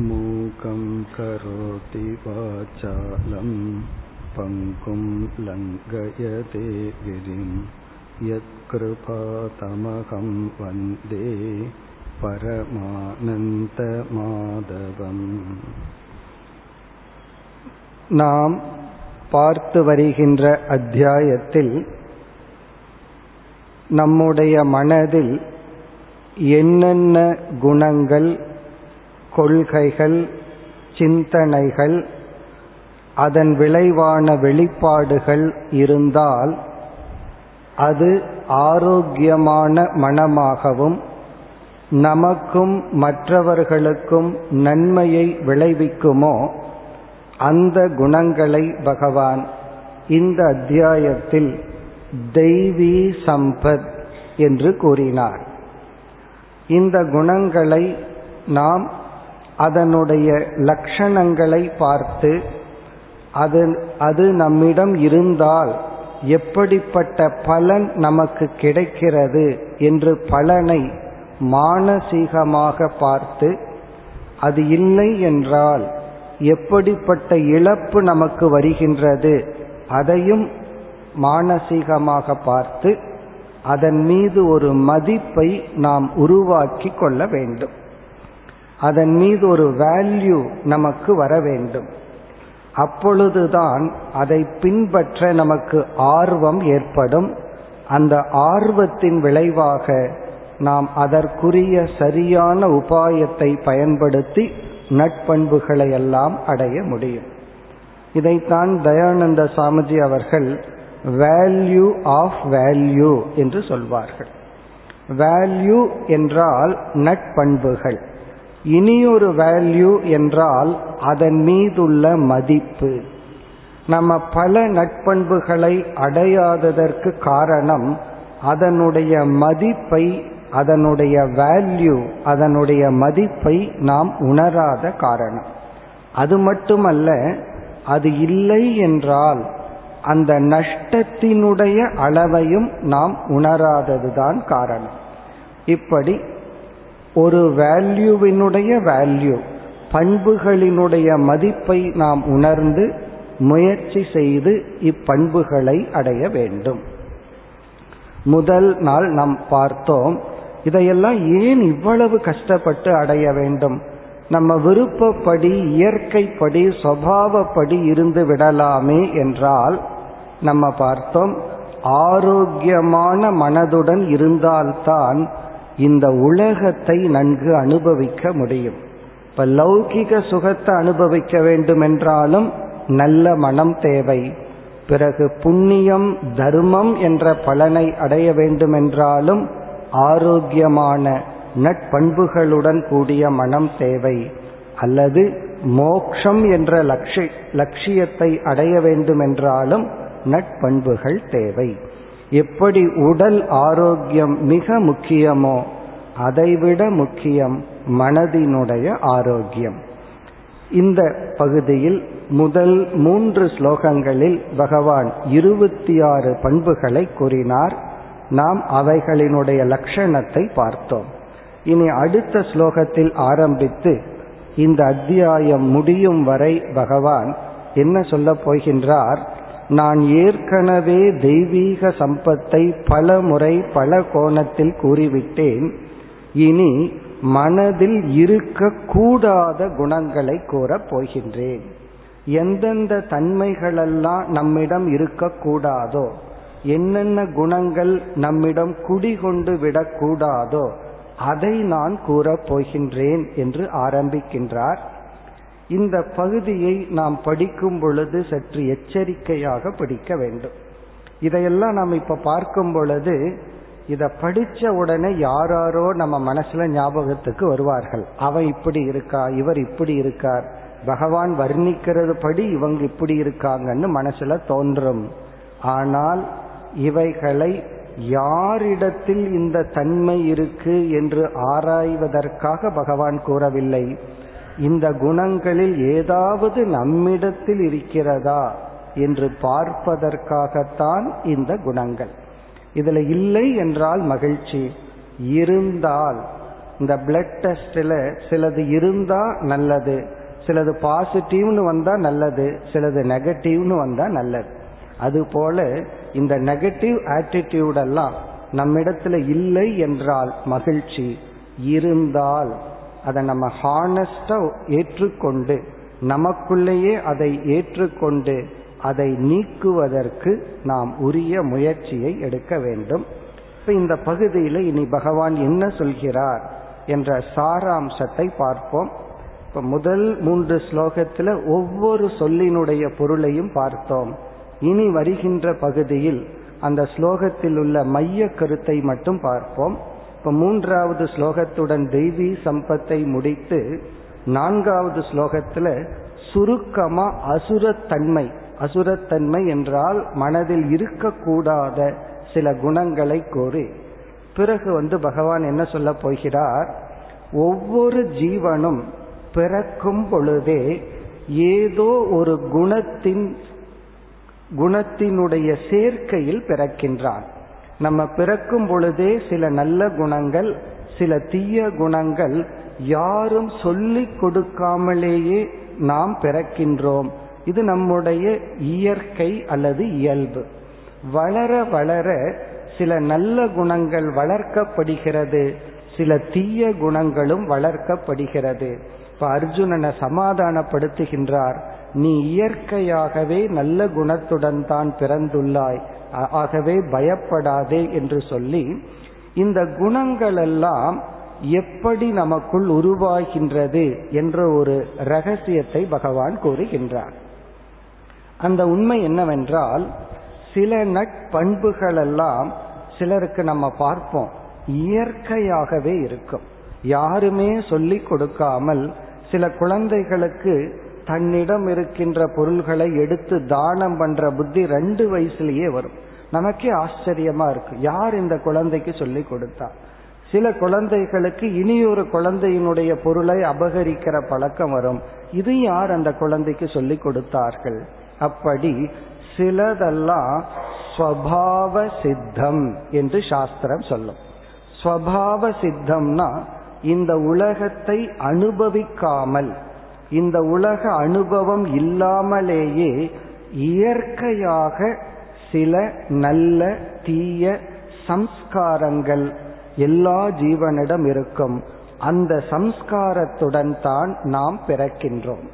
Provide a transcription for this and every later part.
मूकं करोति वाचालं पङ्कुं लङ्घयते गिरिं यत्कृपातमहं वन्दे பரமானந்தமாதவம் நாம் பார்த்து வருகின்ற அத்தியாயத்தில் நம்முடைய மனதில் என்னென்ன குணங்கள் கொள்கைகள் சிந்தனைகள் அதன் விளைவான வெளிப்பாடுகள் இருந்தால் அது ஆரோக்கியமான மனமாகவும் நமக்கும் மற்றவர்களுக்கும் நன்மையை விளைவிக்குமோ அந்த குணங்களை பகவான் இந்த அத்தியாயத்தில் தெய்வீ சம்பத் என்று கூறினார். இந்த குணங்களை நாம் அதனுடைய லட்சணங்களை பார்த்து அது அது நம்மிடம் இருந்தால் எப்படிப்பட்ட பலன் நமக்கு கிடைக்கிறது என்று பலனை மானசீகமாக பார்த்து அது இல்லை என்றால் எப்படிப்பட்ட இழப்பு நமக்கு வருகின்றது அதையும் மானசீகமாக பார்த்து அதன் மீது ஒரு மதிப்பை நாம் உருவாக்கி கொள்ள வேண்டும். அதன் மீது ஒரு வேல்யூ நமக்கு வர வேண்டும். அப்பொழுதுதான் அதை பின்பற்ற நமக்கு ஆர்வம் ஏற்படும். அந்த ஆர்வத்தின் விளைவாக நாம் அதற்குரிய சரியான உபாயத்தை பயன்படுத்தி நட்பண்புகளை எல்லாம் அடைய முடியும். இதைத்தான் தயானந்த சாமிஜி அவர்கள் வேல்யூ ஆஃப் வேல்யூ என்று சொல்வார்கள். வேல்யூ என்றால் நட்பண்புகள் இனியொரு வேல்யூ என்றால் அதன் மீதுள்ள மதிப்பு. நம்ம பல நட்பண்புகளை அடையாததற்கு காரணம் அதனுடைய மதிப்பை அதனுடைய வேல்யூ அதனுடைய மதிப்பை நாம் உணராத காரணம். அது மட்டுமல்ல அது இல்லை என்றால் அந்த நஷ்டத்தினுடைய அளவையும் நாம் உணராததுதான் காரணம். இப்படி ஒரு வேல்யூவினுடைய வேல்யூ பண்புகளினுடைய மதிப்பை நாம் உணர்ந்து முயற்சி செய்து இப்பண்புகளை அடைய வேண்டும். முதல் நாள் நாம் பார்த்தோம் இதையெல்லாம் ஏன் இவ்வளவு கஷ்டப்பட்டு அடைய வேண்டும்? நம்ம விருப்பப்படி இயற்கைப்படி சுவாவப்படி இருந்து விடலாமே என்றால் நம்ம பார்த்தோம் ஆரோக்கியமான மனதுடன் இருந்தால்தான் இந்த உலகத்தை நன்கு அனுபவிக்க முடியும். இப்ப லௌகிக சுகத்தை அனுபவிக்க வேண்டும் என்றாலும் நல்ல மனம் தேவை. பிறகு புண்ணியம் தர்மம் என்ற பலனை அடைய வேண்டுமென்றாலும் ஆரோக்கியமான நட்பண்புகளுடன் கூடிய மனம் தேவை. அல்லது மோக்ஷம் என்ற லட்சியத்தை அடைய வேண்டுமென்றாலும் நட்பண்புகள் தேவை. எப்படி உடல் ஆரோக்கியம் மிக முக்கியமோ அதைவிட முக்கியம் மனதினுடைய ஆரோக்கியம். இந்த பகுதியில் முதல் மூன்று ஸ்லோகங்களில் பகவான் இருபத்தி ஆறு பண்புகளை கூறினார். நாம் அவைகளினுடைய லட்சணத்தை பார்த்தோம். இனி அடுத்த ஸ்லோகத்தில் ஆரம்பித்து இந்த அத்தியாயம் முடியும் வரை பகவான் என்ன சொல்ல போகின்றார்? நான் ஏற்கனவே தெய்வீக சம்பத்தை பல முறை பல கோணத்தில் கூறிவிட்டேன். இனி மனதில் இருக்கக்கூடாத குணங்களை கூறப் போகின்றேன். எந்தெந்த தன்மைகளெல்லாம் நம்மிடம் இருக்கக்கூடாதோ என்னென்ன குணங்கள் நம்மிடம் குடிகொண்டு விடக்கூடாதோ அதை நான் கூறப் போகின்றேன் என்று ஆரம்பிக்கின்றார் இந்த பகுதியை நாம் படிக்கும் பொழுது சற்று எச்சரிக்கையாக படிக்க வேண்டும். இதையெல்லாம் நாம் இப்ப பார்க்கும் பொழுது இத படிச்ச உடனே யாராரோ நம்ம மனசுல ஞாபகத்துக்கு வருவார்கள். அவன் இப்படி இருக்கா இவர் இப்படி இருக்கார் பகவான் வர்ணிக்கிறது படி இவங்க இப்படி இருக்காங்கன்னு மனசுல தோன்றும். ஆனால் இவைகளை யாரிடத்தில் இந்த தன்மை இருக்கு என்று ஆராய்வதற்காக பகவான் கூறவில்லை. இந்த குணங்களில் ஏதாவது நம்மிடத்தில் இருக்கிறதா என்று பார்ப்பதற்காகத்தான் இந்த குணங்கள். இதுல இல்லை என்றால் மகிழ்ச்சி. இருந்தால் இந்த பிளட் டெஸ்டில் சிலது இருந்தா நல்லது. சிலது பாசிட்டிவ்னு வந்தா நல்லது. சிலது நெகட்டிவ்னு வந்தா நல்லது. அதுபோல இந்த நெகட்டிவ் ஆட்டிடியூடெல்லாம் நம்மிடத்துல இல்லை என்றால் மகிழ்ச்சி. இருந்தால் அதை நம்ம ஹானஸ்டா ஏற்றுக்கொண்டு நமக்குள்ளேயே அதை ஏற்றுக்கொண்டு அதை நீக்குவதற்கு நாம் உரிய முயற்சியை எடுக்க வேண்டும். இப்ப இந்த பகுதியில் இனி பகவான் என்ன சொல்கிறார் என்ற சாராம்சத்தை பார்ப்போம். இப்ப முதல் மூன்று ஸ்லோகத்தில் ஒவ்வொரு சொல்லினுடைய பொருளையும் பார்த்தோம். இனி வருகின்ற பகுதியில் அந்த ஸ்லோகத்தில் உள்ள மைய கருத்தை மட்டும் பார்ப்போம். இப்ப மூன்றாவது ஸ்லோகத்துடன் தெய்வீ சம்பத்தை முடித்து நான்காவது ஸ்லோகத்துல சுருக்கமா அசுரத்தன்மை அசுரத்தன்மை என்றால் மனதில் இருக்கக்கூடாத சில குணங்களை கூறி. பிறகு வந்து பகவான் என்ன சொல்ல போகிறார்? ஒவ்வொரு ஜீவனும் பிறக்கும் பொழுதே ஏதோ ஒரு குணத்தின் குணத்தினுடைய சேர்க்கையில் பிறக்கின்றான். நம்ம பிறக்கும் பொழுதே சில நல்ல குணங்கள் சில தீய குணங்கள் யாரும் சொல்லிக் கொடுக்காமலேயே நாம் பிறக்கின்றோம். இது நம்முடைய இயற்கை அல்லது இயல்பு. வளர வளர சில நல்ல குணங்கள் வளர்க்கப்படுகிறது. சில தீய குணங்களும் வளர்க்கப்படுகிறது. இப்ப அர்ஜுனனை சமாதானப்படுத்துகின்றார். நீ இயற்கையாகவே நல்ல குணத்துடன் தான் பிறந்துள்ளாய். ஆகவே பயப்படாதே என்று சொல்லி இந்த குணங்கள் எல்லாம் எப்படி நமக்குள் உருவாகின்றது என்ற ஒரு ரகசியத்தை பகவான் கூறுகின்றார். அந்த உண்மை என்னவென்றால் சில நட்பண்புகள் எல்லாம் சிலருக்கு நம்ம பார்ப்போம். இயற்கையாகவே இருக்கும். யாருமே சொல்லிக் கொடுக்காமல் சில குழந்தைகளுக்கு தன்னிடம் இருக்கின்ற பொருள்களை எடுத்து தானம் பண்ற புத்தி ரெண்டு வயசுலயே வரும். நமக்கே ஆச்சரியமா இருக்கு. யார் இந்த குழந்தைக்கு சொல்லி கொடுத்தா? சில குழந்தைகளுக்கு இனியொரு குழந்தையினுடைய பொருளை அபகரிக்கிற பழக்கம் வரும். இது யார் அந்த குழந்தைக்கு சொல்லி கொடுத்தார்கள்? அப்படி சிலதெல்லாம் ஸ்வபாவ சித்தம் என்று சாஸ்திரம் சொல்லும். ஸ்வபாவ சித்தம்னா இந்த உலகத்தை அனுபவிக்காமல் இந்த உலக அனுபவம் இல்லாமலேயே இயற்கையாக சில நல்ல தீய சம்ஸ்காரங்கள் எல்லா ஜீவனிடம் இருக்கும். அந்த சம்ஸ்காரத்துடன் தான் நாம் பிறக்கின்றோம்.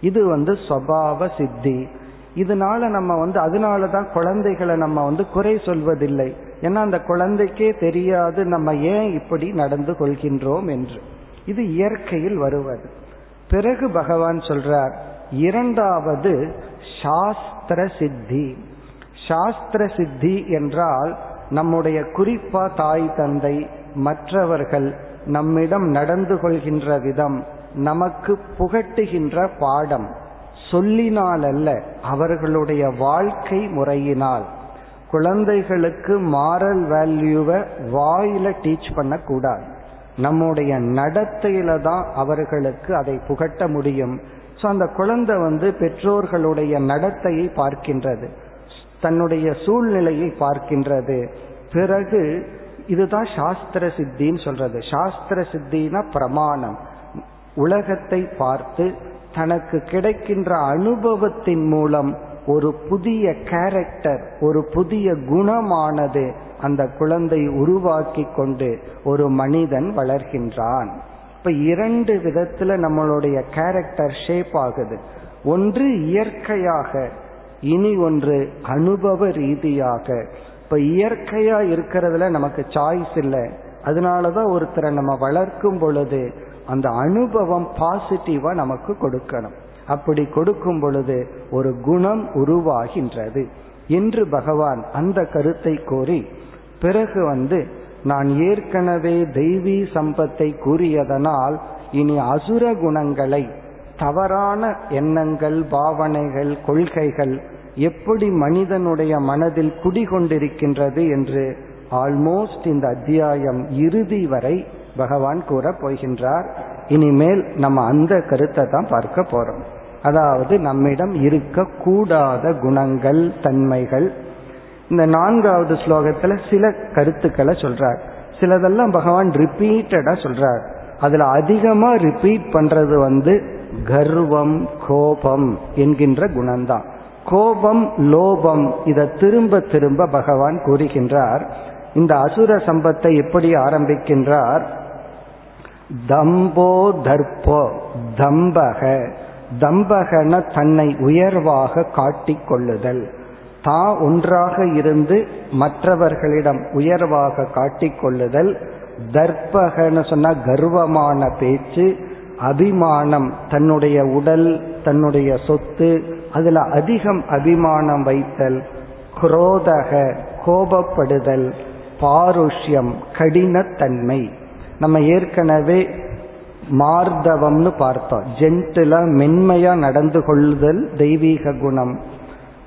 இது வந்து ஸ்வபாவ சித்தி. இதனால நம்ம வந்து அதனால தான் குழந்தைகளை நம்ம வந்து குறை சொல்வதில்லை. ஏன்னா அந்த குழந்தைக்கே தெரியாது நம்ம ஏன் இப்படி நடந்து கொள்கின்றோம் என்று. இது இயற்கையில் வருவது. பிறகு பகவான் சொல்றார் இரண்டாவது சாஸ்திர சித்தி. சாஸ்திர சித்தி என்றால் நம்முடைய குறிப்பா தாய் தந்தை மற்றவர்கள் நம்மிடம் நடந்து கொள்கின்ற விதம் நமக்கு புகட்டுகின்ற பாடம். சொல்லினால் அல்ல அவர்களுடைய வாழ்க்கை முறையினால். குழந்தைகளுக்கு மாரல் வேல்யூவை வாயில டீச் பண்ணக்கூடாது. நம்முடைய நடத்தையில தான் அவர்களுக்கு அதை புகட்ட முடியும். ஸோ அந்த குழந்தை வந்து பெற்றோர்களுடைய நடத்தையை பார்க்கின்றது. தன்னுடைய சூழ்நிலையை பார்க்கின்றது. பிறகு இதுதான் சாஸ்திர சித்தின்னு சொல்றது. சாஸ்திர சித்தினா பிரமாணம். உலகத்தை பார்த்து தனக்கு கிடைக்கின்ற அனுபவத்தின் மூலம் ஒரு புதிய கேரக்டர் ஒரு புதிய குணமானது அந்த குழந்தை உருவாக்கி கொண்டு ஒரு மனிதன் வளர்கின்றான். இப்ப இரண்டு விதத்துல நம்மளுடைய கேரக்டர் ஷேப் ஆகுது. ஒன்று இயற்கையாக இனி ஒன்று அனுபவ ரீதியாக. இப்ப இயற்கையா இருக்கிறதுல நமக்கு சாய்ஸ் இல்லை. அதனாலதான் ஒருத்தரை நம்ம வளர்க்கும் பொழுது அந்த அனுபவம் பாசிட்டிவா நமக்கு கொடுக்கணும். அப்படி கொடுக்கும் பொழுது ஒரு குணம் உருவாகின்றது. என்று பகவான் அந்த கருத்தை கோரி பிறகு வந்து நான் ஏற்கனவே தெய்வீ சம்பத்தை கூறியதனால் இனி அசுர குணங்களை தவறான எண்ணங்கள் பாவனைகள் கொள்கைகள் எப்படி மனிதனுடைய மனதில் குடிகொண்டிருக்கின்றது என்று ஆல்மோஸ்ட் இந்த அத்தியாயம் இறுதி வரை பகவான் கூற போகின்றார். இனிமேல் நம்ம அந்த கருத்தை தான் பார்க்க போறோம். அதாவது நம்மிடம் இருக்கக்கூடாத குணங்கள் தன்மைகள். இந்த நான்காவது ஸ்லோகத்துல சில கருத்துக்களை சொல்றார். சிலதெல்லாம் பகவான் ரிப்பீட்டடா சொல்றார். அதுல அதிகமா ரிப்பீட் பண்றது வந்து கர்வம் கோபம் என்கின்ற குணம்தான். கோபம் லோபம் இதை திரும்ப திரும்ப பகவான் கூறுகின்றார். இந்த அசுர சம்பத்தை எப்படி ஆரம்பிக்கின்றார்? தம்போ தர்போ தம்பக. தம்பகன தன்னை உயர்வாக காட்டிக் கொள்ளுதல். தான் ஒன்றாக இருந்து மற்றவர்களிடம் உயர்வாக காட்டிக் கொள்ளுதல். தர்ப்பகன்னு சொன்னா கர்வமான பேச்சு அபிமானம் தன்னுடைய உடல் தன்னுடைய சொத்து அதுல அதிகம் அபிமானம் வைத்தல் குரோதக கோபப்படுதல் பாருஷ்யம் கடினத்தன்மை. நம்ம ஏற்கனவே மார்தவம்னு பார்த்தோம். ஜென்டிலா மென்மையா நடந்து கொள்ளுதல் தெய்வீக குணம்.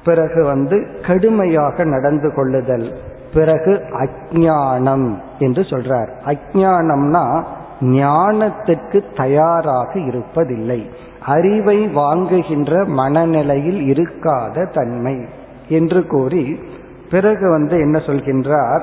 பிறகு வந்து கடுமையாக நடந்து கொள்ளுதல். பிறகு அஜானம் என்று சொல்றார். அஜானம்னா ஞானத்திற்கு தயாராக இருப்பதில்லை. அறிவை வாங்குகின்ற மனநிலையில் இருக்காத தன்மை என்று கூறி பிறகு வந்து என்ன சொல்கின்றார்?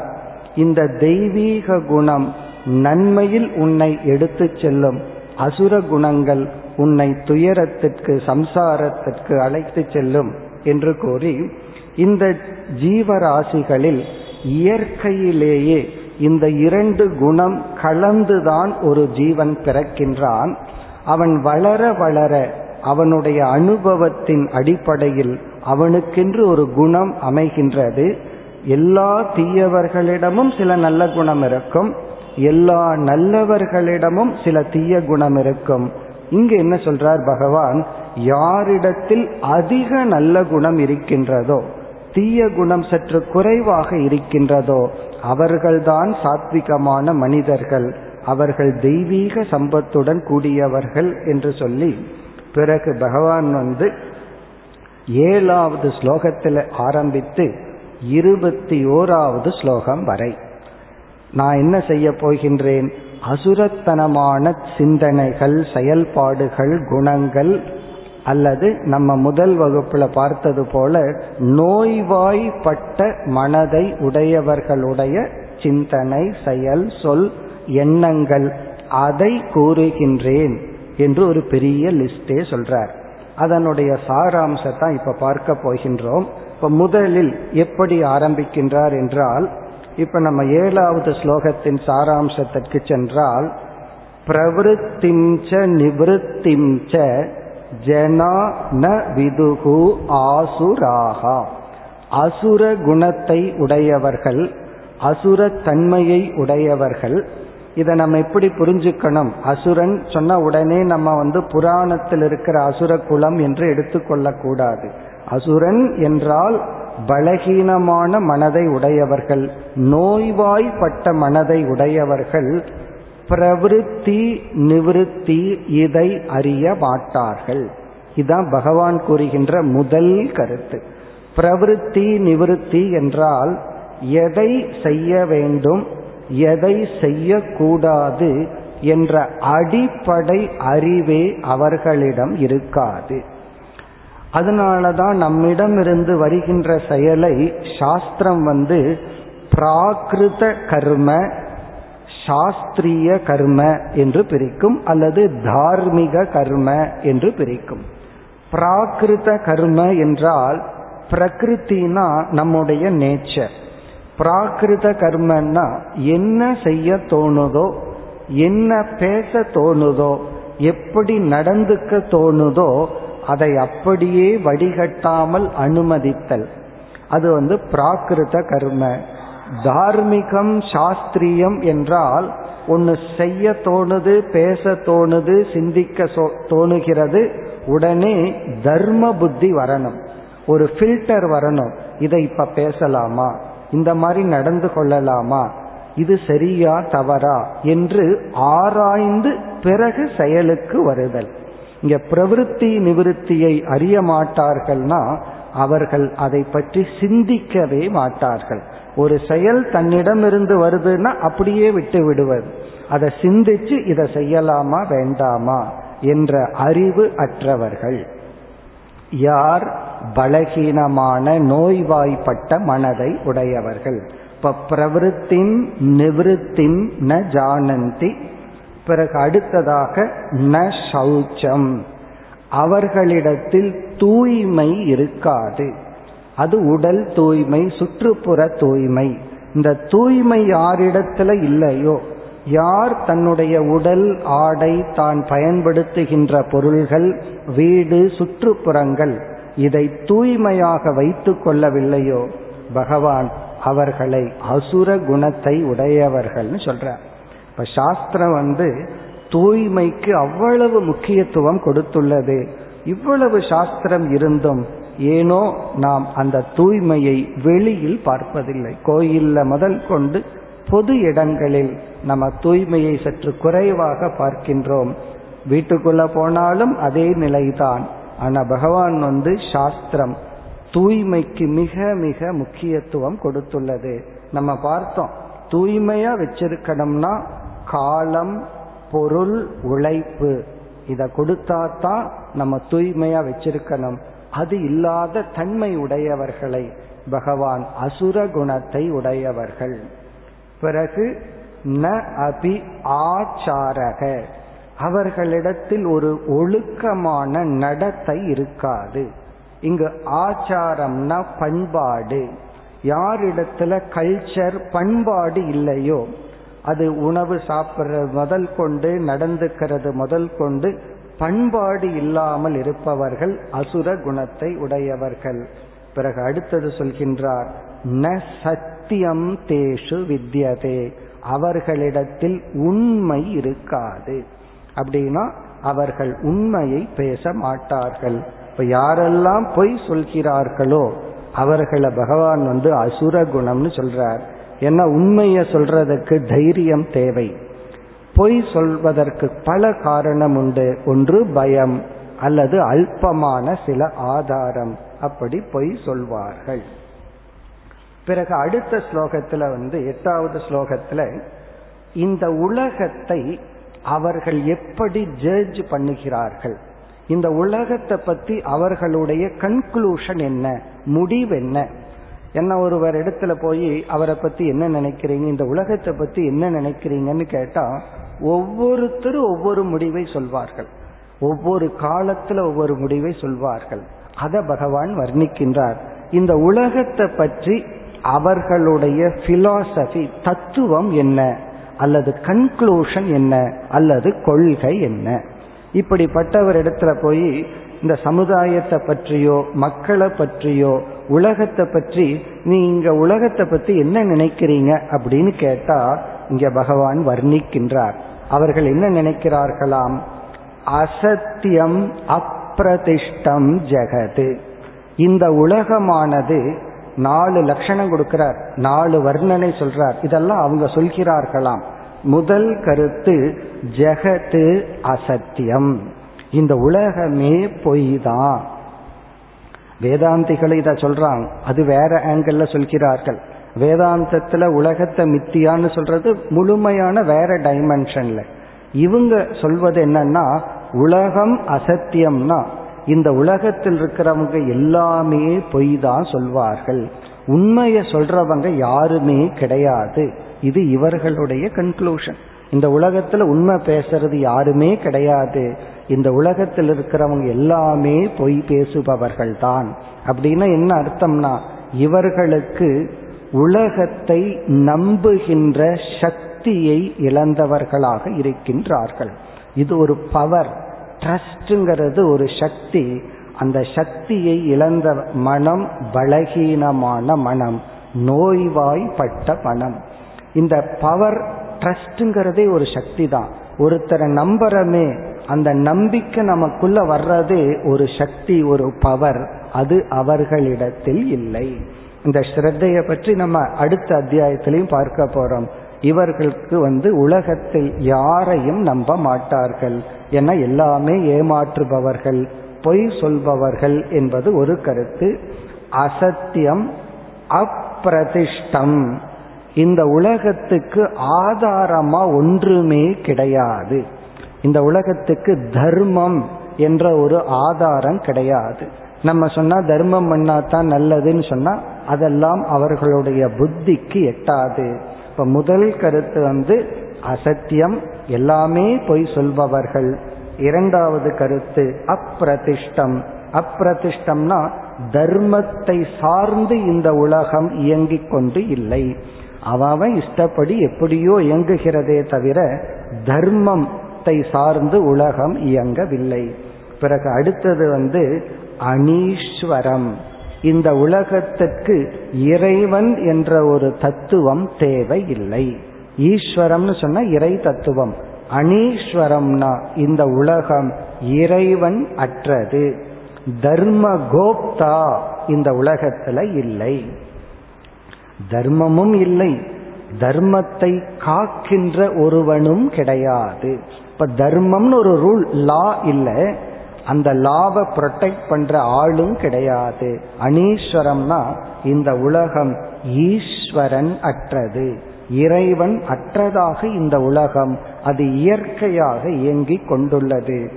இந்த தெய்வீக குணம் நன்மையில் உன்னை எடுத்து செல்லும். அசுர குணங்கள் உன்னை துயரத்திற்கு சம்சாரத்திற்கு அழைத்து செல்லும் என்று கூறி இந்த ஜீவராசிகளில் இயற்கையிலேயே இந்த இரண்டு குணம் கலந்துதான் ஒரு ஜீவன் பிறக்கின்றான். அவன் வளர வளர அவனுடைய அனுபவத்தின் அடிப்படையில் அவனுக்கென்று ஒரு குணம் அமைகின்றது. எல்லா தீயவர்களிடமும் சில நல்ல குணம் இருக்கும். எல்லா நல்லவர்களிடமும் சில தீய குணம் இருக்கும். இங்கு என்ன சொல்றார் பகவான்? யாரிடத்தில் அதிக நல்ல குணம் இருக்கின்றதோ தீய குணம் சற்று குறைவாக இருக்கின்றதோ அவர்கள்தான் சாத்விகமான மனிதர்கள். அவர்கள் தெய்வீக சம்பத்துடன் கூடியவர்கள் என்று சொல்லி பிறகு பகவான் வந்து ஏழாவது ஸ்லோகத்தில் ஆரம்பித்து இருபத்தி ஓராவது ஸ்லோகம் வரை. நான் என்ன செய்ய போகின்றேன்? அசுரத்தனமான சிந்தனைகள் செயல்பாடுகள் குணங்கள் அல்லது நம்ம முதல் வகுப்புல பார்த்தது போல நோய்வாய்ப்பட்ட மனதை உடையவர்களுடைய சிந்தனை செயல் சொல் எண்ணங்கள் அதை கூறுகின்றேன் என்று ஒரு பெரிய லிஸ்டே சொல்றார். அதனுடைய சாராம்சத்தை இப்ப பார்க்க போகின்றோம். இப்ப முதலில் எப்படி ஆரம்பிக்கின்றார் என்றால் இப்ப நம்ம ஏழாவது ஸ்லோகத்தின் சாராம்சத்திற்கு சென்றால் பிரவருத்திம்ச நிவத்திஞ்ச ஜனா ந விதுகு ஆசுராகா. அசுர குணத்தை உடையவர்கள் அசுர தன்மையை உடையவர்கள். இதை நம்ம எப்படி புரிஞ்சுக்கணும்? அசுரன் சொன்ன உடனே நம்ம வந்து புராணத்தில் இருக்கிற அசுர குலம் என்று எடுத்துக்கொள்ளக்கூடாது அசுரன் என்றால் பலகீனமான மனதை உடையவர்கள் நோய்வாய்ப்பட்ட மனதை உடையவர்கள். பிரவிருத்தி நிவிருத்தி இதை அறிய மாட்டார்கள். இதுதான் பகவான் கூறுகின்ற முதல் கருத்து. பிரவிருத்தி நிவிருத்தி என்றால் எதை செய்ய வேண்டும் எதை செய்யக்கூடாது என்ற அடிப்படை அறிவே அவர்களிடம் இருக்காது. அதனாலதான் நம்மிடமிருந்து வருகின்ற செயலை சாஸ்திரம் வந்து பிராகிருத கர்ம சாஸ்திரிய கர்ம என்று பிரிக்கும் அல்லது தார்மீக கர்ம என்று பிரிக்கும். பிராகிருத கர்ம என்றால் பிரகிருத்தினா நம்முடைய நேச்சர். பிராகிருத கர்மன்னா என்ன செய்ய தோணுதோ என்ன பேச தோணுதோ எப்படி நடந்துக்க தோணுதோ அதை அப்படியே வடிகட்டாமல் அனுமதித்தல். அது வந்து பிராகிருத கர்ம. தார்மீகம் சாஸ்திரியம் என்றால் ஒன்று செய்ய தோணுது பேச தோணுது சிந்திக்க தோணுகிறது உடனே தர்ம புத்தி வரணும். ஒரு ஃபில்டர் வரணும். இதை இப்ப பேசலாமா? இந்த மாதிரி நடந்து கொள்ளலாமா? இது சரியா தவறா? என்று ஆராய்ந்து பிறகு செயலுக்கு வருதல். இங்க பிரவருத்தி நிவிருத்தியை அறிய மாட்டார்கள்னா அவர்கள் அதை பற்றி சிந்திக்கவே மாட்டார்கள். ஒரு செயல் தன்னிடமிருந்து வருதுன்னா அப்படியே விட்டு விடுவது. அதை சிந்திச்சு இதை செய்யலாமா வேண்டாமா என்ற அறிவு அற்றவர்கள். யார் பலகீனமான நோய்வாய்ப்பட்ட மனதை உடையவர்கள்? இப்ப பிரவருத்தின் நிவிருத்தின் ந ஜானந்தி பிறகு அடுத்ததாக ந சௌச்சம் அவர்களிடத்தில் தூய்மை இருக்காது. அது உடல் தூய்மை சுற்றுப்புற தூய்மை. இந்த தூய்மை யாரிடத்துல இல்லையோ? யார் தன்னுடைய உடல் ஆடை தான் பயன்படுத்துகின்ற பொருள்கள் வீடு சுற்றுப்புறங்கள் இதை தூய்மையாக வைத்து கொள்ளவில்லையோ? பகவான் அவர்களை அசுர குணத்தை உடையவர்கள்னு சொல்றார். இப்ப சாஸ்திரம் வந்து தூய்மைக்கு அவ்வளவு முக்கியத்துவம் கொடுத்துள்ளது. இவ்வளவு சாஸ்திரம் இருந்தும் ஏனோ நாம் அந்த தூய்மையை வெளியில் பார்ப்பதில்லை. கோயில்ல முதல் கொண்டு பொது இடங்களில் நம்ம தூய்மையை சற்று குறைவாக பார்க்கின்றோம். வீட்டுக்குள்ள போனாலும் அதே நிலைதான். ஆனா பகவான் வந்து சாஸ்திரம் தூய்மைக்கு மிக மிக முக்கியத்துவம் கொடுத்துள்ளது. நம்ம பார்த்தோம் தூய்மையா வச்சிருக்கணும்னா காலம் பொருள் உழைப்பு. இத கொடுத்தா தான் நம்ம தூய்மையா வச்சிருக்கணும். அது இல்லாத தன்மை உடையவர்களை பகவான் அசுர குணத்தை உடையவர்கள். பிறகு ந அபி ஆச்சாரக. அவர்களிடத்தில் ஒரு ஒழுக்கமான நடத்தை இருக்காது. இங்கு ஆச்சாரம்னா பண்பாடு. யாரிடத்துல கல்ச்சர் பண்பாடு இல்லையோ அது உணவு சாப்பிட்றது முதல் கொண்டு நடந்துக்கிறது முதல் கொண்டு பண்பாடு இல்லாமல் இருப்பவர்கள் அசுர குணத்தை உடையவர்கள். பிறகு அடுத்தது சொல்கின்றார் ந சத்தியம் தேஷு வித்யதே. அவர்களிடத்தில் உண்மை இருக்காது. அப்படின்னா அவர்கள் உண்மையை பேச மாட்டார்கள். இப்ப யாரெல்லாம் பொய் சொல்கிறார்களோ அவர்களை பகவான் வந்து அசுர குணம்னு சொல்றார். ஏன்னா உண்மையை சொல்றதுக்கு தைரியம் தேவை. பொய் சொல்வதற்கு பல காரணம் உண்டு ஒன்று பயம் அல்லது அல்பமான சில ஆதாரம். அப்படி பொய் சொல்வார்கள். பிறகு அடுத்த ஸ்லோகத்துல வந்து எட்டாவது ஸ்லோகத்துல இந்த உலகத்தை அவர்கள் எப்படி ஜட்ஜ் பண்ணுகிறார்கள்? இந்த உலகத்தை பத்தி அவர்களுடைய கன்க்ளூஷன் என்ன? முடிவு என்ன? என்ன ஒருவர் இடத்துல போய் அவரை பத்தி என்ன நினைக்கிறீங்க? இந்த உலகத்தை பத்தி என்ன நினைக்கிறீங்கன்னு கேட்டா ஒவ்வொருத்தரும் ஒவ்வொரு முடிவை சொல்வார்கள். ஒவ்வொரு காலத்துல ஒவ்வொரு முடிவை சொல்வார்கள். அத பகவான் வர்ணிக்கின்றார். இந்த உலகத்தை பற்றி அவர்களுடைய பிலாசபி தத்துவம் என்ன? அல்லது கன்க்ளூஷன் என்ன? அல்லது கொள்கை என்ன? இப்படிப்பட்டவர் இடத்துல போய் இந்த சமுதாயத்தை பற்றியோ மக்களை பற்றியோ உலகத்தை பற்றி நீங்க உலகத்தை பத்தி என்ன நினைக்கிறீங்க? அப்படின்னு கேட்டா இங்க பகவான் வர்ணிக்கின்றார். அவர்கள் என்ன நினைக்கிறார்களாம்? அசத்தியம் அப்பிரதிஷ்டம் ஜெகது. இந்த உலகமானது நாலு லட்சணம் கொடுக்கிறார் நாலு வர்ணனை சொல்றார். இதெல்லாம் அவங்க சொல்கிறார்களாம். முதல் கருத்து ஜெகத்து அசத்தியம். இந்த உலகமே பொய் தான் வேதாந்திகள் இதை சொல்றாங்க. அது வேற ஆங்கிள் சொல்கிறார்கள். வேதாந்தத்துல உலகத்தை மித்தியான்னு சொல்றது முழுமையான வேற டைமென்ஷன்ல இவங்க சொல்வது என்னன்னா உலகம் அசத்தியம்னா இந்த உலகத்தில் இருக்கிறவங்க எல்லாமே பொய் தான் சொல்வார்கள். உண்மையை சொல்றவங்க யாருமே கிடையாது. இது இவர்களுடைய கன்க்ளூஷன் இந்த உலகத்துல உண்மை பேசுறது யாருமே கிடையாது. இந்த உலகத்தில் இருக்கிறவங்க எல்லாமே பொய் பேசுபவர்கள் தான் அப்படின்னா என்ன அர்த்தம்னா இவர்களுக்கு உலகத்தை நம்புகின்ற சக்தியை இழந்தவர்களாக இருக்கின்றார்கள். இது ஒரு பவர் ட்ரஸ்ட்ங்கிறது ஒரு சக்தி. அந்த சக்தியை இழந்த மனம் பலகீனமான மனம். நோய்வாய்ப்பட்ட மனம். இந்த பவர் ட்ரஸ்ட்ங்கிறதே ஒரு சக்தி தான் ஒருத்தரை நம்புறமே அந்த நம்பிக்கை நமக்குள்ள வர்றதே ஒரு சக்தி ஒரு பவர் அது அவர்களிடத்தில் இல்லை. இந்த ஸ்ரத்தைய பற்றி நம்ம அடுத்த அத்தியாயத்திலையும் பார்க்க போறோம். இவர்களுக்கு வந்து உலகத்தில் யாரையும் நம்ப மாட்டார்கள். என எல்லாமே ஏமாற்றுபவர்கள் பொய் சொல்பவர்கள் என்பது ஒரு கருத்து. அசத்தியம் அப்பிரதிஷ்டம். இந்த உலகத்துக்கு ஆதாரமா ஒன்றுமே கிடையாது. இந்த உலகத்துக்கு தர்மம் என்ற ஒரு ஆதாரம் கிடையாது. நம்ம சொன்னா தர்மம் பண்ணா தான் நல்லதுன்னு சொன்னா அதெல்லாம் அவர்களுடைய புத்திக்கு எட்டாது. இப்ப முதல் கருத்து வந்து அசத்தியம் எல்லாமே பொய் சொல்பவர்கள். இரண்டாவது கருத்து அப்பிரதிஷ்டம். அப்பிரதிஷ்டம்னா தர்மத்தை சார்ந்து இந்த உலகம் இயங்கிக் கொண்டு இல்லை. அவன் இஷ்டப்படி எப்படியோ இயங்குகிறதே தவிர தர்மத்தை சார்ந்து உலகம் இயங்கவில்லை. பிறகு அடுத்தது வந்து அனீஸ்வரம். இந்த உலகத்திற்கு இறைவன் என்ற ஒரு தத்துவம் தேவை இல்லை ஈஸ்வரம்னு சொன்னா இறை தத்துவம். அனீஸ்வரம்னா இந்த உலகம் இறைவன் அற்றது. தர்ம கோப்தா இந்த உலகத்துல இல்லை. தர்மமும் இல்லை. தர்மத்தை காக்கின்ற ஒருவனும் கிடையாது. இப்ப தர்மம்னு ஒரு ரூல் லா இல்லை. அந்த லாவை ப்ரொடெக்ட் பண்ற ஆளும் கிடையாது. அனீஸ்வரம்னா இந்த உலகம் ஈஸ்வரன் அற்றது. இறைவன் அற்றதாக இந்த உலகம் அது இயற்கையாக இயங்கிக் கொண்டுள்ளது.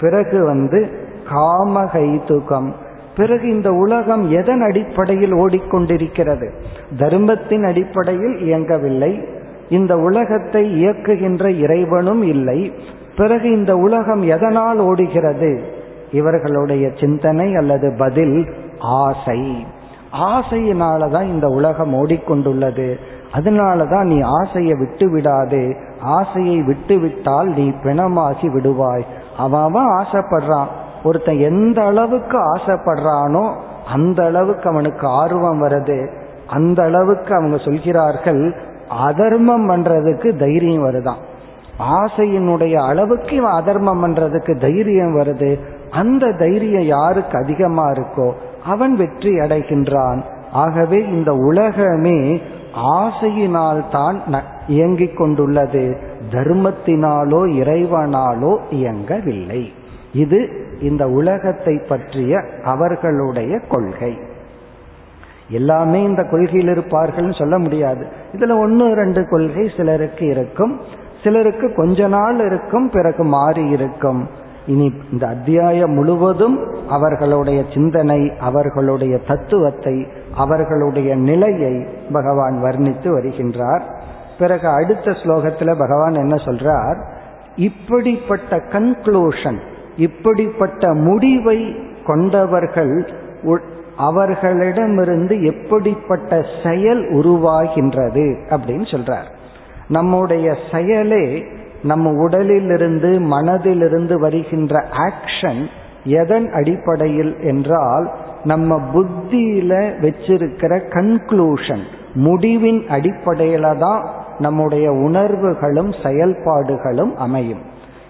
பிறகு வந்து காமகைதுகம். பிறகு இந்த உலகம் எதன் அடிப்படையில் ஓடிக்கொண்டிருக்கிறது? தர்மத்தின் அடிப்படையில் இயங்கவில்லை. இந்த உலகத்தை இயக்குகின்ற இறைவனும் இல்லை. பிறகு இந்த உலகம் எதனால் ஓடுகிறது? இவர்களுடைய சிந்தனை அல்லது பதில் ஆசை. ஆசையினாலதான் இந்த உலகம் ஓடிக்கொண்டுள்ளது. அதனால தான் நீ ஆசையை விட்டு விடாதே ஆசையை விட்டு விட்டால் நீ பிணமாகி விடுவாய். அவன் ஆசைப்படுறான். ஒருத்தன் எந்த அளவுக்கு ஆசைப்படுறானோ அந்த அளவுக்கு அவனுக்கு ஆர்வம் வருது. அந்த அளவுக்கு அவங்க சொல்கிறார்கள் அதர்மம் பண்றதுக்கு தைரியம் வருதான். ஆசையினுடைய அளவுக்கு இவன் அதர்மம் பண்றதுக்கு தைரியம் வருது. அந்த தைரியம் யாருக்கு அதிகமா இருக்கோ அவன் வெற்றி அடைகின்றான். ஆகவே இந்த உலகமே ஆசையினால் தான் இயங்கிக் கொண்டுள்ளது. தர்மத்தினாலோ இறைவனாலோ இயங்கவில்லை. இது இந்த உலகத்தை பற்றிய அவர்களுடைய கொள்கை. எல்லாமே இந்த கொள்கையில் இருப்பார்கள் சொல்ல முடியாது. இதுல ஒன்னு ரெண்டு கொள்கை சிலருக்கு இருக்கும். சிலருக்கு கொஞ்ச நாள் இருக்கும் பிறகு மாறி இருக்கும். இனி இந்த அத்தியாயம் முழுவதும் அவர்களுடைய சிந்தனை அவர்களுடைய தத்துவத்தை அவர்களுடைய நிலையை பகவான் வர்ணித்து வருகின்றார். பிறகு அடுத்த ஸ்லோகத்தில் பகவான் என்ன சொல்றார்? இப்படிப்பட்ட கன்க்ளூஷன் இப்படிப்பட்ட முடிவை கொண்டவர்கள் அவர்களிடமிருந்து எப்படிப்பட்ட செயல் உருவாகின்றது அப்படின்னு சொல்றார். நம்முடைய செயலே நம்ம உடலிலிருந்து மனதிலிருந்து வருகின்ற ஆக்ஷன் எதன் அடிப்படையில் என்றால் நம்ம புத்தியில வச்சிருக்கிற கன்க்ளூஷன் முடிவின் அடிப்படையில தான் நம்முடைய உணர்வுகளும் செயல்பாடுகளும் அமையும்.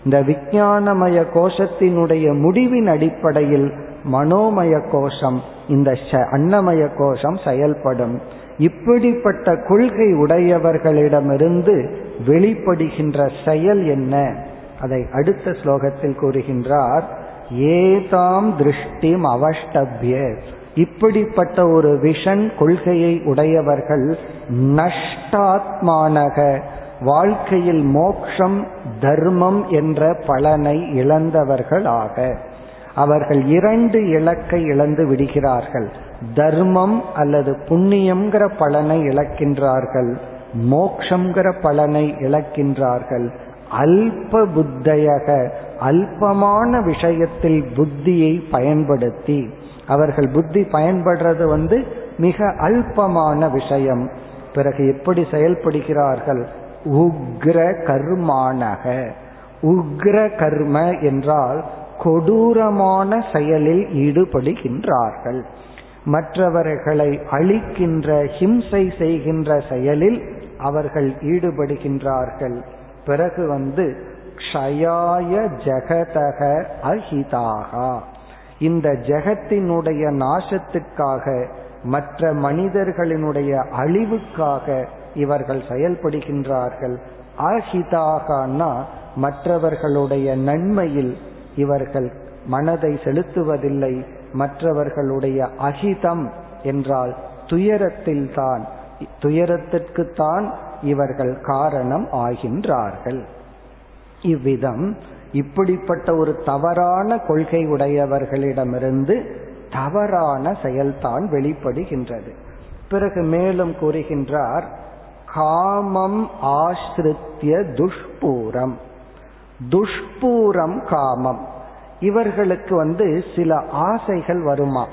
இந்த விஞ்ஞானமய கோஷத்தினுடைய முடிவின் அடிப்படையில் மனோமய கோஷம் இந்த அன்னமய கோஷம் செயல்படும். இப்படிப்பட்ட கொள்கை உடையவர்களிடமிருந்து வெளிப்படுகின்ற செயல் என்ன? அதை அடுத்த ஸ்லோகத்தில் கூறுகின்றார் ஏதாம் திருஷ்டிம் அவஷ்டபிய. இப்படிப்பட்ட ஒரு விஷன் கொள்கையை உடையவர்கள் நஷ்டாத்மானக வாழ்க்கையில் மோக்ஷம் தர்மம் என்ற பலனை இழந்தவர்களாக. அவர்கள் இரண்டு இலக்கை இழந்து விடுகிறார்கள். தர்மம் அல்லது புண்ணியம்ங்கிற பலனை இழக்கின்றார்கள் மோக்ஷங்கிற பலனை இழக்கின்றார்கள். அல்ப புத்தையக அல்பமான விஷயத்தில் புத்தியை பயன்படுத்தி அவர்கள் புத்தி பயன்படுறது வந்து மிக அல்பமான விஷயம். பிறகு எப்படி செயல்படுகிறார்கள்? உக்ர கர்மானக. உக்ர கர்ம என்றால் கொடூரமான செயலில் ஈடுபடுகின்றார்கள். மற்றவர்களை அழிக்கின்ற ஹிம்சை செய்கின்ற செயலில் அவர்கள் ஈடுபடுகின்றார்கள். பிறகு வந்து க்ஷயாய ஜெகதக அஹிதாகா இந்த ஜெகத்தினுடைய நாசத்துக்காக மற்ற மனிதர்களினுடைய அழிவுக்காக இவர்கள் செயல்படுகின்றார்கள். அஹிதாகனா மற்றவர்களுடைய நன்மையில் இவர்கள் மனதை செலுத்துவதில்லை. மற்றவர்களுடைய அகிதம் என்றால் துயரத்தில் தான் துயரத்திற்குத்தான் இவர்கள் காரணம் ஆகின்றார்கள். இவ்விதம் இப்படிப்பட்ட ஒரு தவறான கொள்கை உடையவர்களிடமிருந்து தவறான செயல்தான் வெளிப்படுகின்றது. பிறகு மேலும் கூறுகின்றார் காமம் ஆசிரித்திய துஷ்பூரம். துஷ்பூரம் காமம். இவர்களுக்கு வந்து சில ஆசைகள் வருமா?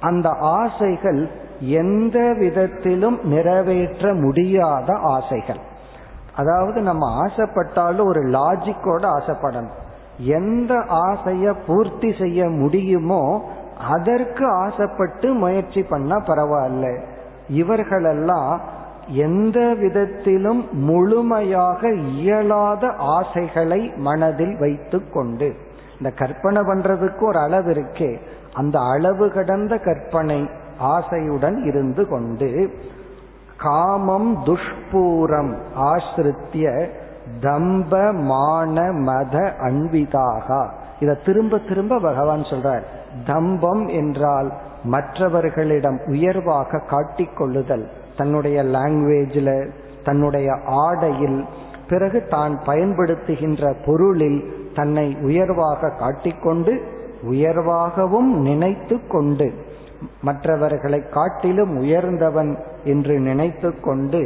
அந்த ஆசைகள் எந்த விதத்திலும் நிறைவேற்ற முடியாத ஆசைகள். அதாவது நம்ம ஆசைப்பட்டாலும் ஒரு லாஜிக்கோட ஆசைப்படணும். எந்த ஆசைய பூர்த்தி செய்ய முடியுமோ அதற்கு ஆசைப்பட்டு முயற்சி பண்ணா பரவாயில்ல. இவர்களெல்லாம் எந்த விதத்திலும் முழுமையாக இயலாத ஆசைகளை மனதில் வைத்து கொண்டு இந்த கற்பனை பண்றதுக்கு ஒரு அளவு இருக்கே. அந்த அளவு கடந்த கற்பனை ஆசையுடன் இருந்து கொண்டு காமம் துஷ்பூரம் ஆசிரித்திய தம்ப மான மத அன்விதாகா. இத திரும்ப திரும்ப பகவான் சொல்றார். தம்பம் என்றால் மற்றவர்களிடம் உயர்வாக காட்டிக்கொள்ளுதல். தன்னுடைய லாங்குவேஜில் தன்னுடைய ஆடையில் பிறகு தான் பயன்படுத்துகின்ற பொருளில் தன்னை உயர்வாக காட்டிக்கொண்டு உயர்வாகவும் நினைத்து கொண்டு மற்றவர்களை காட்டிலும் உயர்ந்தவன் என்று நினைத்து கொண்டு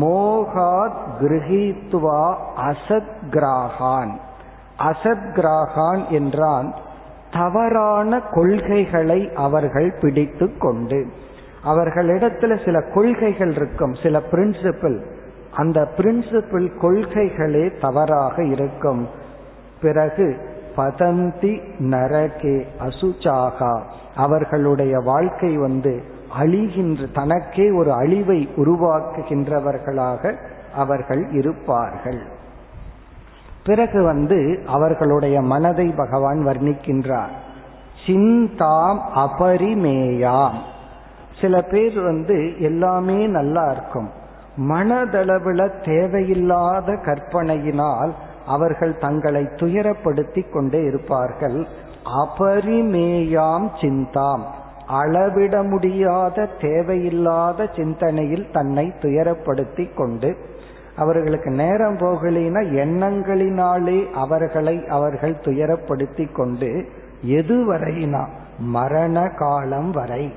மோகாத் கிரகித்வா அசத் கிராகான் அசத் கிராகான் என்றால் தவறான கொள்கைகளை அவர்கள் பிடித்து கொண்டு அவர்களிடத்துல சில கொள்கைகள் இருக்கும் சில பிரின்சிபிள் அந்த பிரின்சிபிள் கொள்கைகளே தவறாக இருக்கும். பிறகு பதந்தி நரகே அசுச்சாகா. அவர்களுடைய வாழ்க்கை வந்து அழிகின்ற தனக்கே ஒரு அழிவை உருவாக்குகின்றவர்களாக அவர்கள் இருப்பார்கள். பிறகு வந்து அவர்களுடைய மனதை பகவான் வர்ணிக்கின்றார். சிந்தாம் அபரிமேயாம். சில பேர் வந்து எல்லாமே நல்லா இருக்கும். மனதளவுல தேவையில்லாத கற்பனையினால் அவர்கள் தங்களை துயரப்படுத்தி கொண்டே இருப்பார்கள். அபரிமேயாம் சிந்தாம். அளவிட முடியாத தேவையில்லாத சிந்தனையில் தன்னை துயரப்படுத்தி கொண்டு அவர்களுக்கு நேரம் போகலினா எண்ணங்களினாலே அவர்களை அவர்கள் துயரப்படுத்தி கொண்டு எதுவரையினா மரண காலம் வரை.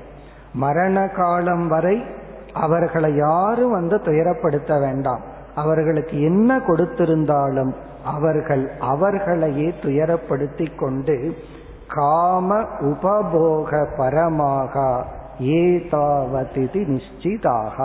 மரண காலம் வரை அவர்களை யாரும் வந்து துயரப்படுத்த வேண்டாம். அவர்களுக்கு என்ன கொடுத்திருந்தாலும் அவர்கள் அவர்களையே துயரப்படுத்தி கொண்டு காம உபபோக பரமாக ஏதாவதி நிச்சிதாக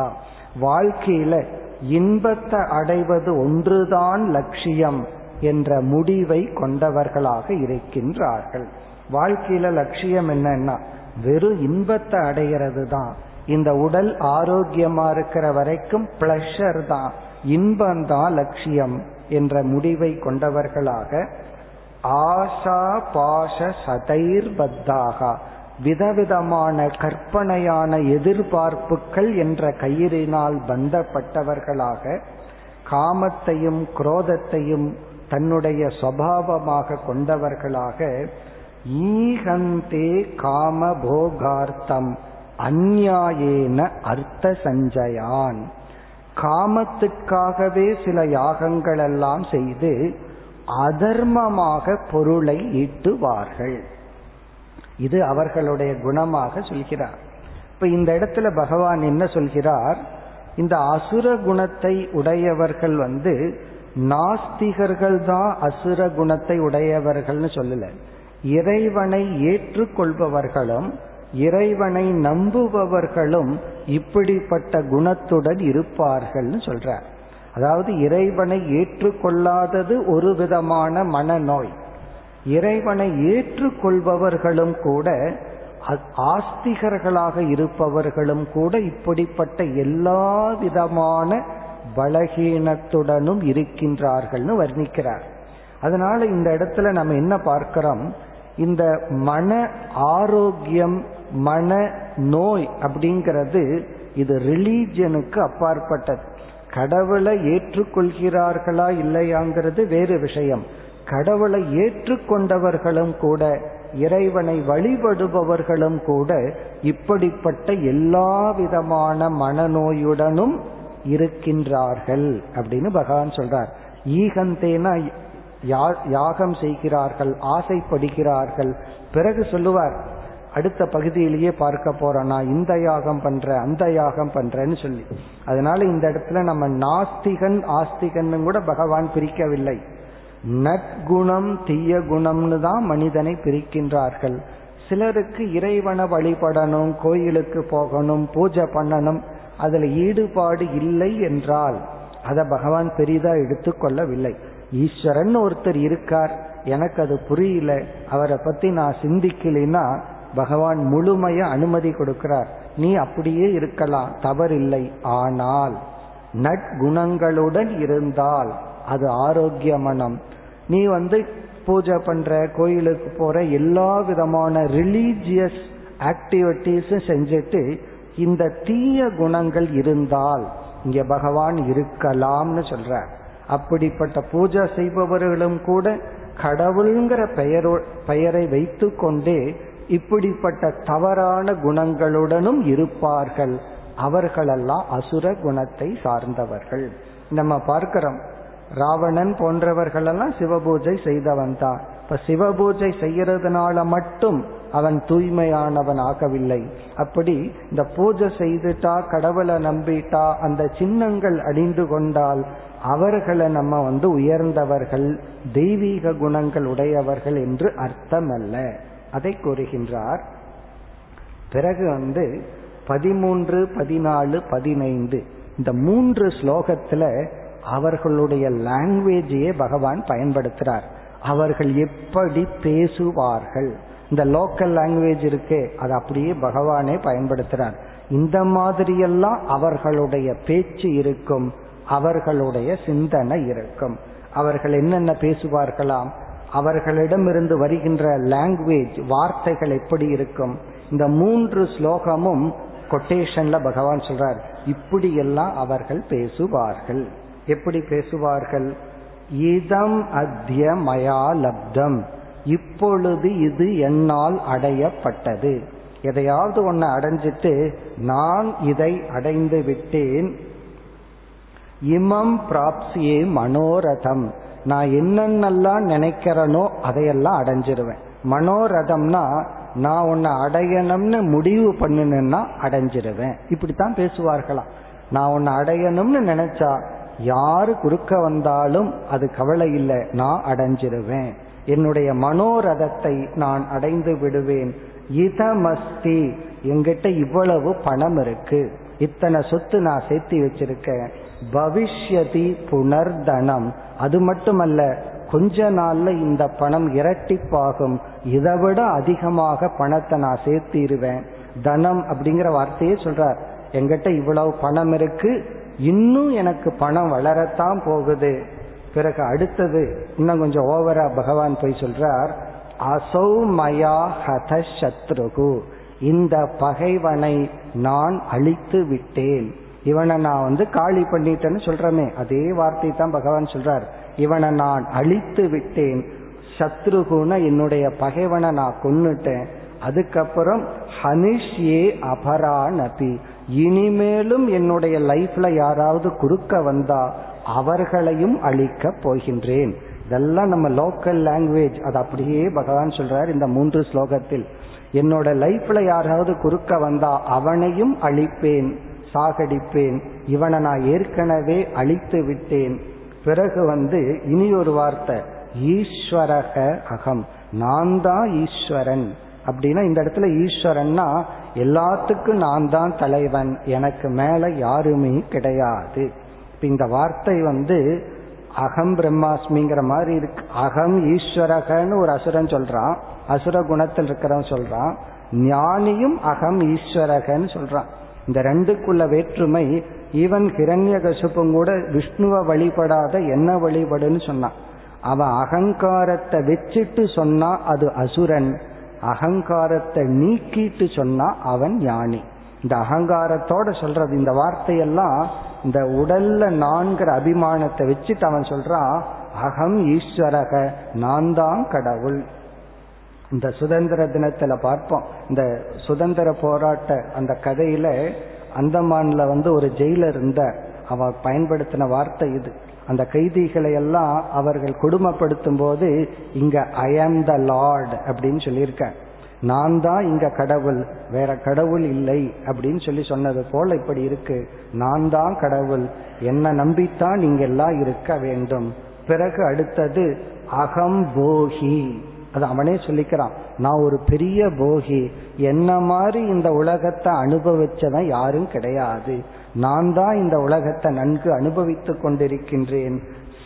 வாழ்க்கையில இன்பத்தை அடைவது ஒன்றுதான் லட்சியம் என்ற முடிவை கொண்டவர்களாக இருக்கின்றார்கள். வாழ்க்கையில லட்சியம் என்னன்னா வெறும் இன்பத்தை அடைகிறது தான் இந்த உடல் ஆரோக்கியமா இருக்கிற வரைக்கும் பிளஷர் தான். இன்பம் தான் லட்சியம். என்ற முடிவை கொண்டவர்களாக ஆஷா பாஷ சதைர் பத்தாக. விதவிதமான கற்பனையான எதிர்பார்ப்புகள் என்ற கயிறினால் பந்தப்பட்டவர்களாக காமத்தையும் குரோதத்தையும் தன்னுடைய சுவாவமாக கொண்டவர்களாக ஈகந்தே காம போகார்த்தம் அந்நியாயேன அர்த்த சஞ்சயான் காமத்துக்காகவே சில யாகங்கள் எல்லாம் செய்து அதர்மமாக பொருளை ஈட்டுவார்கள். இது அவர்களுடைய குணமாக சொல்கிறார். இப்ப இந்த இடத்துல பகவான் என்ன சொல்கிறார்? இந்த அசுர குணத்தை உடையவர்கள் வந்து நாஸ்திகர்கள் தான் அசுர குணத்தை உடையவர்கள்னு சொல்லல. இறைவனை ஏற்றுக்கொள்பவர்களும் இறைவனை நம்புபவர்களும் இப்படிப்பட்ட குணத்துடன் இருப்பார்கள்னு சொல்றார். அதாவது இறைவனை ஏற்றுக்கொள்ளாதது ஒரு விதமான மனநோய். இறைவனை ஏற்றுக்கொள்பவர்களும் கூட ஆஸ்திகர்களாக இருப்பவர்களும் கூட இப்படிப்பட்ட எல்லா விதமான பலகீனத்துடனும் இருக்கின்றார்கள்னு வர்ணிக்கிறார். அதனால இந்த இடத்துல நம்ம என்ன பார்க்கிறோம்? இந்த மன ஆரோக்கியம் மன நோய் அப்படிங்கிறது இது ரிலீஜியனுக்கு அப்பாற்பட்டது. கடவுளை ஏற்றுக்கொள்கிறார்களா இல்லையாங்கிறது வேறு விஷயம். கடவுளை ஏற்றுக்கொண்டவர்களும் கூட இறைவனை வழிபடுபவர்களும் கூட இப்படிப்பட்ட எல்லா விதமான மனநோயுடனும் இருக்கின்றார்கள் அப்படின்னு பகவான் சொல்றார். ஈகந்தேனா யாகம் செய்கிறார்கள் ஆசைப்படுகிறார்கள். பிறகு சொல்லுவார் அடுத்த பகுதியிலேயே பார்க்க போறோம் நான் இந்த யாகம் பண்ற அந்த யாகம் பண்றேன்னு சொல்லி. அதனால இந்த இடத்துல நம்ம நாஸ்திகன் ஆஸ்திகன் கூட பகவான் பிரிக்கவில்லை. நற்குணம் தீய குணம்னு தான் மனிதனை பிரிக்கின்றார்கள். சிலருக்கு இறைவனை வழிபடணும் கோயிலுக்கு போகணும் பூஜை பண்ணணும் அதுல ஈடுபாடு இல்லை என்றால் அதை பகவான் பெரிதா எடுத்துக்கொள்ளவில்லை ஈஸ்வரன் ஒருத்தர் இருக்கார் எனக்கு அது புரியல அவரை பத்தி நான் சிந்திக்கலைன்னா பகவான் முழுமைய அனுமதி கொடுக்கிறார். நீ அப்படியே இருக்கலாம். தவறில்லை. ஆனால் நற்குணங்களுடன் இருந்தால் அது ஆரோக்கிய மனம். நீ வந்து பூஜை பண்ற கோயிலுக்கு போற எல்லா விதமான ரிலீஜியஸ் ஆக்டிவிட்டிஸும் செஞ்சுட்டு இந்த தீய குணங்கள் இருந்தால் இங்க பகவான் இருக்கலாம்னு சொல்ற. அப்படிப்பட்ட பூஜை செய்பவர்களும் கூட கடவுள்ங்கிற பெயரோ பெயரை வைத்து கொண்டே இப்படிப்பட்ட தவறான குணங்களுடனும் இருப்பார்கள். அவர்களெல்லாம் அசுர குணத்தை சார்ந்தவர்கள். நம்ம பார்க்கிறோம். ராவணன் போன்றவர்களெல்லாம் சிவபூஜை செய்தவன் தான். இப்ப சிவபூஜை செய்யறதுனால மட்டும் அவன் தூய்மையானவன் ஆகவில்லை. அப்படி இந்த பூஜை செய்துட்டா கடவுளை நம்பிட்டா அந்த சின்னங்கள் அழிந்து கொண்டால் அவர்களை நம்ம வந்து உயர்ந்தவர்கள் தெய்வீக குணங்கள் உடையவர்கள் என்று அர்த்தம் அல்ல அதை கூறுகின்றார். பிறகு வந்து பதிமூன்று பதினாலு பதினைந்து இந்த மூன்று ஸ்லோகத்துல அவர்களுடைய லாங்குவேஜையே பகவான் பயன்படுத்துறார். அவர்கள் எப்படி பேசுவார்கள்? இந்த லோக்கல் லாங்குவேஜ் இருக்கே அது அப்படியே பகவானே பயன்படுத்துறார். இந்த மாதிரியெல்லாம் அவர்களுடைய பேச்சு இருக்கும் அவர்களுடைய சிந்தனை இருக்கும். அவர்கள் என்னென்ன பேசுவார்களாம்? அவர்களிடமிருந்து வருகின்ற லாங்குவேஜ் வார்த்தைகள் எப்படி இருக்கும்? இந்த மூன்று ஸ்லோகமும் கொட்டேஷன்ல பகவான் சொல்றார். இப்படியெல்லாம் அவர்கள் பேசுவார்கள். எப்படி பேசுவார்கள்? இதம் அத்திய மயா லப்தம். இப்பொழுது இது என்னால் அடையப்பட்டது. எதையாவது ஒன்னு அடைஞ்சிட்டு நான் இதை அடைந்து விட்டேன். இமம் பிராப்சியே மனோரதம். நான் என்னென்னலாம் நினைக்கிறனோ அதையெல்லாம் அடைஞ்சிருவேன். மனோரதம்னா நான் உன்னை அடையணும்னு முடிவு பண்ணினா அடைஞ்சிருவேன். இப்படித்தான் பேசுவார்களாம். நான் உன்னை அடையணும்னு நினைச்சா யாரு குறுக்க வந்தாலும் அது கவலை இல்லை நான் அடைஞ்சிருவேன். என்னுடைய மனோரதத்தை நான் அடைந்து விடுவேன். இதமஸ்தி எங்கிட்ட இவ்வளவு பணம் இருக்கு. இத்தனை சொத்து நான் சேர்த்து வச்சிருக்கேன். பவிஷ்யதி புனர்தனம். அது மட்டுமல்ல கொஞ்ச நாள்ல இந்த பணம் இரட்டிப்பாகும். இதை விட அதிகமாக பணத்தை நான் சேர்த்திருவேன். தனம் அப்படிங்கிற வார்த்தையே சொல்றார். எங்கிட்ட இவ்வளவு பணம் இருக்கு. இன்னும் எனக்கு பணம் வளரத்தான் போகுது. பிறகு அடுத்தது இன்னும் கொஞ்சம் ஓவரா பகவான் போய் சொல்றார் அசௌ மயா ஹத சத்ருகு. இந்த பகைவனை நான் அழித்து விட்டேன். இவனை நான் வந்து காலி பண்ணிட்டேன்னு சொல்றமே. அதே வார்த்தை தான் பகவான் சொல்றார். இவனை நான் அழித்து விட்டேன். சத்ருகுன என்னுடைய பகைவனை நான் கொன்னுட்டேன். அதுக்கப்புறம் ஹனிஷ்யே அபரானபி. இனிமேலும் என்னுடைய லைஃப்ல யாராவது குறுக்க வந்தா அவர்களையும் அழிக்க போகின்றேன். இதெல்லாம் நம்ம லோக்கல் லாங்குவேஜ் அது அப்படியே பகவான் சொல்றார் இந்த மூன்று ஸ்லோகத்தில். என்னோட லைஃப்ல யாராவது குறுக்க வந்தா அவனையும் அழிப்பேன். சாகடிப்பேன். இவனை நான் ஏற்கனவே அழித்து விட்டேன். பிறகு வந்து இனி ஒரு வார்த்தை ஈஸ்வரக அகம். நான் தான் ஈஸ்வரன். அப்படின்னா இந்த இடத்துல ஈஸ்வரன்னா எல்லாத்துக்கும் நான் தான் தலைவன். எனக்கு மேல யாருமே கிடையாது. இந்த வார்த்தை வந்து அகம் பிரம்மாஸ்மிங்கிற மாதிரி இருக்கு. அகம் ஈஸ்வரகன்னு ஒரு அசுரன் சொல்றான். அசுர குணத்தில் இருக்கிறவன் சொல்றான். ஞானியும் அகம் ஈஸ்வரகன்னு சொல்றான். இந்த ரெண்டுக்குள்ள வேற்றுமை ஈவன் ஹிரண்யகசுப்பும் கூட விஷ்ணுவை வழிபடாத என்ன வழிபடுன்னு சொன்னான் அவன் அகங்காரத்தை வச்சுட்டு சொன்னா அது அசுரன். அகங்காரத்தை நீக்கிட்டு சொன்னா அவன் ஞானி. இந்த அகங்காரத்தோட சொல்றது இந்த வார்த்தையெல்லாம் இந்த உடல்ல நான்கிற அபிமானத்தை வச்சுட்டு அவன் சொல்றான் அகம் ஈஸ்வரக நான் தான் கடவுள். இந்த சுதந்திர தினத்துல பார்ப்போம். இந்த சுதந்திர போராட்ட அந்த கதையில அந்தமான்ல வந்து ஒரு ஜெயிலர் இருந்த அவ பயன்படுத்தின வார்த்தை இது. அந்த கைதிகளை எல்லாம் அவர்கள் கொடுமைப்படுத்தும் போது இங்க ஐ ஆம் த லார்ட் அப்படின்னு சொல்லியிருக்க நான் தான் இங்க கடவுள். வேற கடவுள் இல்லை அப்படின்னு சொல்லி சொன்னது போல இப்படி இருக்கு. நான் தான் கடவுள். என்னை நம்பித்தான் நீங்க எல்லாம் இருக்க வேண்டும். பிறகு அடுத்தது அகம் போகி அது அவனே சொல்லிக்கிறான். நான் ஒரு பெரிய போகி. என்ன மாதிரி இந்த உலகத்தை அனுபவிச்சவன் யாரும் கிடையாது. நான் தான் இந்த உலகத்தை நன்கு அனுபவித்துக் கொண்டிருக்கின்றேன்.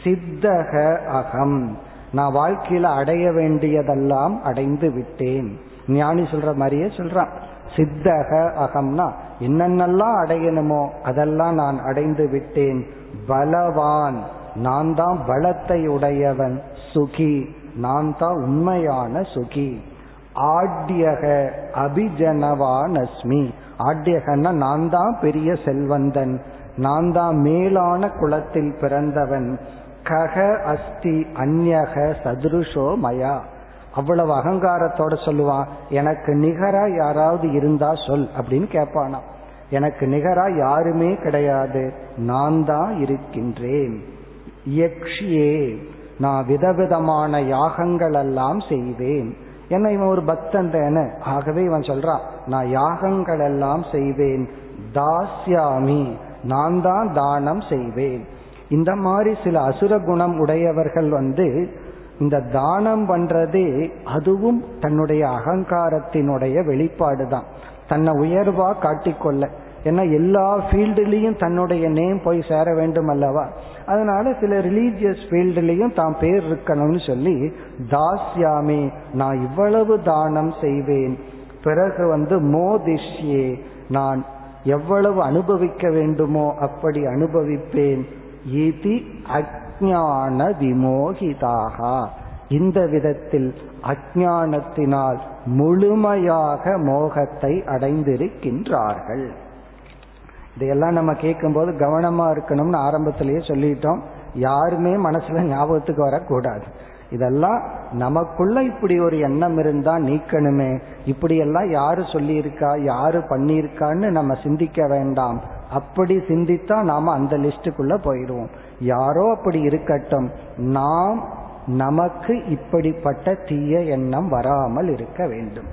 சித்தக அகம். நான் வாழ்க்கையில அடைய வேண்டியதெல்லாம் அடைந்து விட்டேன். ஞானி சொல்ற மாதிரியே சொல்றான். சித்தக அகம்னா என்னென்னலாம் அடையணுமோ அதெல்லாம் நான் அடைந்து விட்டேன். பலவான். நான் தான் பலத்தை உடையவன். சுகி. நான் தான் உண்மையான சுகி. ஆட்யக அபிஜனவானஸ்மி. ஆட்யகன்னா நான் தான் பெரிய செல்வந்தன். நான் தான் மேலான குலத்தில் பிறந்தவன். கக அஸ்தி அந்யக சதுருஷோ மயா. அவ்வளவு அகங்காரத்தோட சொல்லுவான் எனக்கு நிகரா யாராவது இருந்தா சொல் அப்படின்னு கேட்பானா எனக்கு நிகரா யாருமே கிடையாது. நான் தான் இருக்கின்றேன். யக்ஷியே நான் விதவிதமான யாகங்கள் எல்லாம் செய்வேன். என்ன இவன் ஒரு பக்தன் தானே? ஆகவே இவன் சொல்றான் நான் யாகங்கள் எல்லாம் செய்வேன். தாஸ்யாமி நான் தான் தானம் செய்வேன். இந்த மாதிரி சில அசுர குணம் உடையவர்கள் வந்து இந்த தானம் பண்றதே அதுவும் தன்னுடைய அகங்காரத்தினுடைய வெளிப்பாடு தான் தன்னை உயர்வா காட்டிக்கொள்ள. ஏன்னா எல்லா ஃபீல்டுலேயும் தன்னுடைய நேம் போய் சேர வேண்டும் அல்லவா அதனால சில ரிலீஜியஸ் ஃபீல்டுலேயும் தான் பேர் இருக்கணும்னு சொல்லி தாஸ்யாமே நான் இவ்வளவு தானம் செய்வேன். பிறகு வந்து மோதிஷ்யே நான் எவ்வளவு அனுபவிக்க வேண்டுமோ அப்படி அனுபவிப்பேன். இது அஜான விமோகிதாக இந்த விதத்தில் அஜானத்தினால் முழுமையாக மோகத்தை அடைந்திருக்கின்றார்கள். இதையெல்லாம் நம்ம கேட்கும்போது கவனமா இருக்கணும்னு ஆரம்பத்திலேயே சொல்லிட்டோம். யாருமே மனசுல ஞாபகத்துக்கு வரக்கூடாது. இதெல்லாம் நமக்குள்ள இப்படி ஒரு எண்ணம் இருந்தா நீக்கணுமே. இப்படியெல்லாம் யாரு சொல்லியிருக்கா யாரு பண்ணியிருக்கான்னு நம்ம சிந்திக்க வேண்டாம். அப்படி சிந்தித்தா நாம அந்த லிஸ்டுக்குள்ள போயிடுவோம். யாரோ அப்படி இருக்கட்டும் நாம் நமக்கு இப்படிப்பட்ட தீய எண்ணம் வராமல் இருக்க வேண்டும்.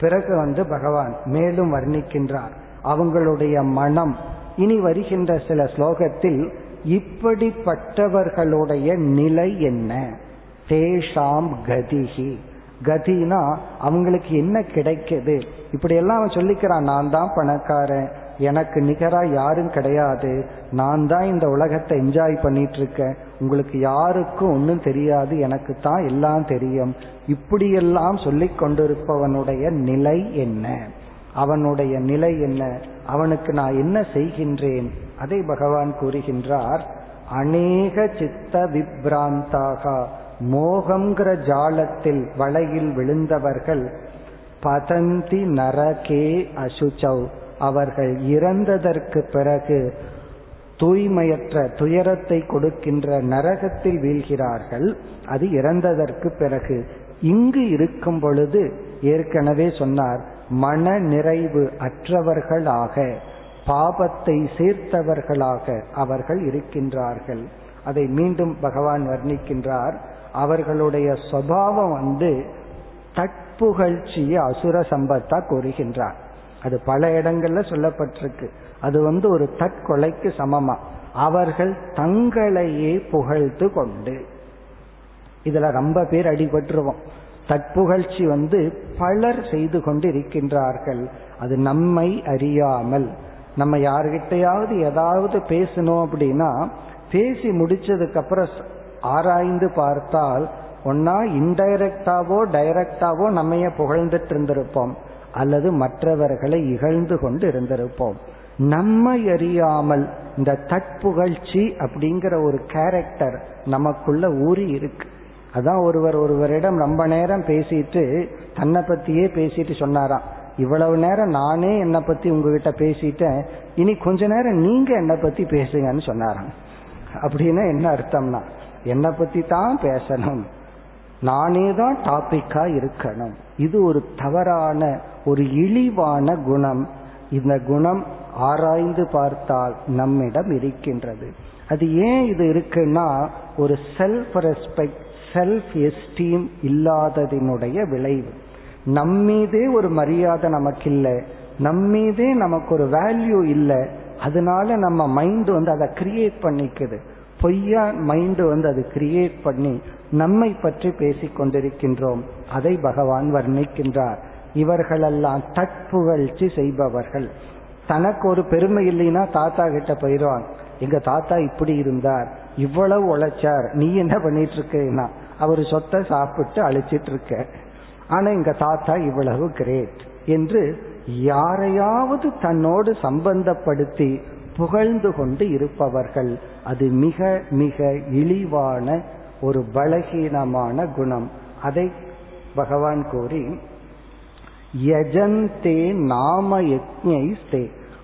பிறகு வந்து பகவான் மேலும் வர்ணிக்கின்றார். அவங்களுடைய மனம். இனி வருகின்ற சில ஸ்லோகத்தில் இப்படிப்பட்டவர்களுடைய நிலை என்ன? தேஷாம் கதிகி கதினா அவங்களுக்கு என்ன கிடைக்குது? இப்படியெல்லாம் அவன் சொல்லிக்கிறான் நான் தான் பணக்காரன். எனக்கு நிகரா யாரும் கிடையாது. நான் தான் இந்த உலகத்தை என்ஜாய் பண்ணிட்டு இருக்கேன் உங்களுக்கு யாருக்கும் ஒன்றும் தெரியாது. எனக்கு தான் எல்லாம் தெரியும். இப்படியெல்லாம் சொல்லிக் கொண்டிருப்பவனுடைய நிலை என்ன? அவனுடைய நிலை என்ன? அவனுக்கு நான் என்ன செய்கின்றேன்? அதை பகவான் கூறுகின்றார் அநேக சித்த விப்ராந்தாக மோகங்கிற ஜாலத்தில் வலையில் விழுந்தவர்கள் பதந்தி நரகே அசுச்சௌ அவர்கள் இறந்ததற்கு பிறகு தூய்மையற்ற துயரத்தை கொடுக்கின்ற நரகத்தில் வீழ்கிறார்கள். அது இறந்ததற்கு பிறகு. இங்கு இருக்கும் பொழுது ஏற்கனவே சொன்னார் மன நிறைவு அற்றவர்களாக பாபத்தை சேர்த்தவர்களாக அவர்கள் இருக்கின்றார்கள். அதை மீண்டும் பகவான் வர்ணிக்கின்றார். அவர்களுடைய சுவாவம் வந்து தட்புகழ்ச்சியை அசுர சம்பத்தா கூறுகின்றார். அது பல இடங்கள்ல சொல்லப்பட்டிருக்கு. அது வந்து ஒரு தற்கொலைக்கு சமமா. அவர்கள் தங்களையே புகழ்ந்து கொண்டு. இதுல ரொம்ப பேர் அடிபட்டுருவோம். தற்புகழ்ச்சி வந்து பலர் செய்து கொண்டு இருக்கின்றார்கள் அது நம்மை அறியாமல். நம்ம யாருகிட்டையாவது ஏதாவது பேசணும் அப்படின்னா பேசி முடிச்சதுக்கு அப்புறம் ஆராய்ந்து பார்த்தால் ஒன்னா இன்டைரக்டாவோ டைரக்டாவோ நம்மைய புகழ்ந்துட்டு இருந்திருப்போம் அல்லது மற்றவர்களை இகழ்ந்து கொண்டு இருந்திருப்போம் நம்மை அறியாமல் இந்த தற்புகழ்ச்சி அப்படிங்கிற ஒரு கேரக்டர் நமக்குள்ள ஊறி இருக்கு அதான் ஒருவர் ஒருவரிடம் ரொம்ப நேரம் பேசிட்டு தன்னை பத்தியே பேசிட்டு சொன்னாராம் இவ்வளவு நேரம் நானே என்னை பத்தி உங்ககிட்ட பேசிட்டேன். இனி கொஞ்ச நேரம் நீங்க என்னை பத்தி பேசுங்கன்னு சொன்னாராம். அப்படின்னா என்ன அர்த்தம்னா என்னை பத்தி தான் பேசணும். நானே தான் டாபிக்கா இருக்கணும். இது ஒரு தவறான ஒரு இழிவான குணம். இந்த குணம் ஆராய்ந்து பார்த்தால் நம்மிடம் இருக்கின்றது. அது ஏன் இது இருக்குன்னா ஒரு செல்ஃப் ரெஸ்பெக்ட் செல்ஃப் எஸ்டீம் இல்லாததினுடைய விளைவு. நம்மீதே ஒரு மரியாதை நமக்கு இல்லை நம்மீதே நமக்கு ஒரு வேல்யூ இல்லை. அதனால நம்ம மைண்ட் வந்து அதை கிரியேட் பண்ணிக்குது. பொய்யா மைண்ட் வந்து அது கிரியேட் பண்ணி நம்மை பற்றி பேசிக் கொண்டிருக்கின்றோம். அதை பகவான் வர்ணிக்கின்றார். இவர்களெல்லாம் தட்புகழ்ச்சி செய்பவர்கள். தனக்கு ஒரு பெருமை இல்லைன்னா தாத்தா கிட்ட போயிடுவான். எங்க தாத்தா இப்படி இருந்தார். இவ்வளவு உழைச்சார். நீ என்ன பண்ணிட்டு இருக்கேன்னா? அவர் சொத்தை சாப்பிட்டு அழிச்சிட்டு இருக்க ஆனா எங்க தாத்தா இவ்வளவு கிரேட் என்று யாரையாவது தன்னோடு சம்பந்தப்படுத்தி புகழ்ந்து கொண்டு இருப்பவர்கள். அது மிக மிக இழிவான ஒரு பலகீனமான குணம். அதை பகவான் கூறி யஜந்தே நாம யஜ்ஞைஸ்தே.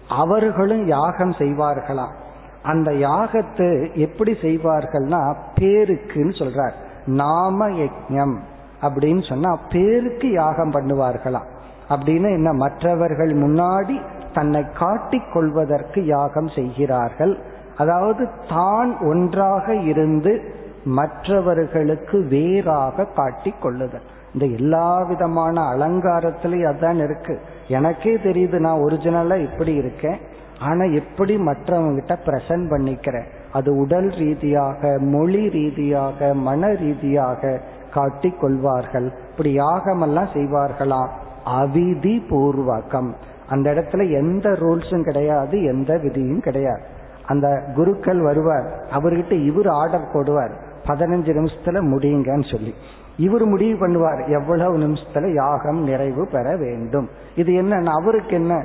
அவர்களும் யாகம் செய்வார்களாம். அந்த யாகத்தை எப்படி செய்வார்கள்னா பேருக்குன்னு சொல்றார். நாம யஜ்ஞம் அப்படின்னு சொன்னா பேருக்கு யாகம் பண்ணுவார்களாம் அப்படின்னு என்ன மற்றவர்கள் முன்னாடி தன்னை காட்டிக் கொள்வதற்கு யாகம் செய்கிறார்கள். அதாவது தான் ஒன்றாக இருந்து மற்றவர்களுக்கு வேறாக காட்டிக் கொள்ளுதல். இந்த எல்லா விதமான அலங்காரத்திலையும் அதான் இருக்கு. எனக்கே தெரியுது நான் ஒரிஜினலா இப்படி இருக்கேன். ஆனா எப்படி மற்றவங்கிட்ட பிரசன்ட் பண்ணிக்கிறேன்? அது உடல் ரீதியாக மொழி ரீதியாக மன ரீதியாக காட்டி கொள்வார்கள். இப்படி யாகமெல்லாம் செய்வார்களாம் அவிதி பூர்வகம். அந்த இடத்துல எந்த ரூல்ஸும் கிடையாது எந்த விதியும் கிடையாது. அந்த குருக்கள் வருவார் அவர்கிட்ட இவர் ஆர்டர் போடுவார். பதினஞ்சு நிமிஷத்துல முடியுங்கன்னு சொல்லி. இவர் முடிவு பண்ணுவார் எவ்வளவு நிமிஷத்துல யாகம் நிறைவு பெற வேண்டும். இது என்ன அவருக்கு என்ன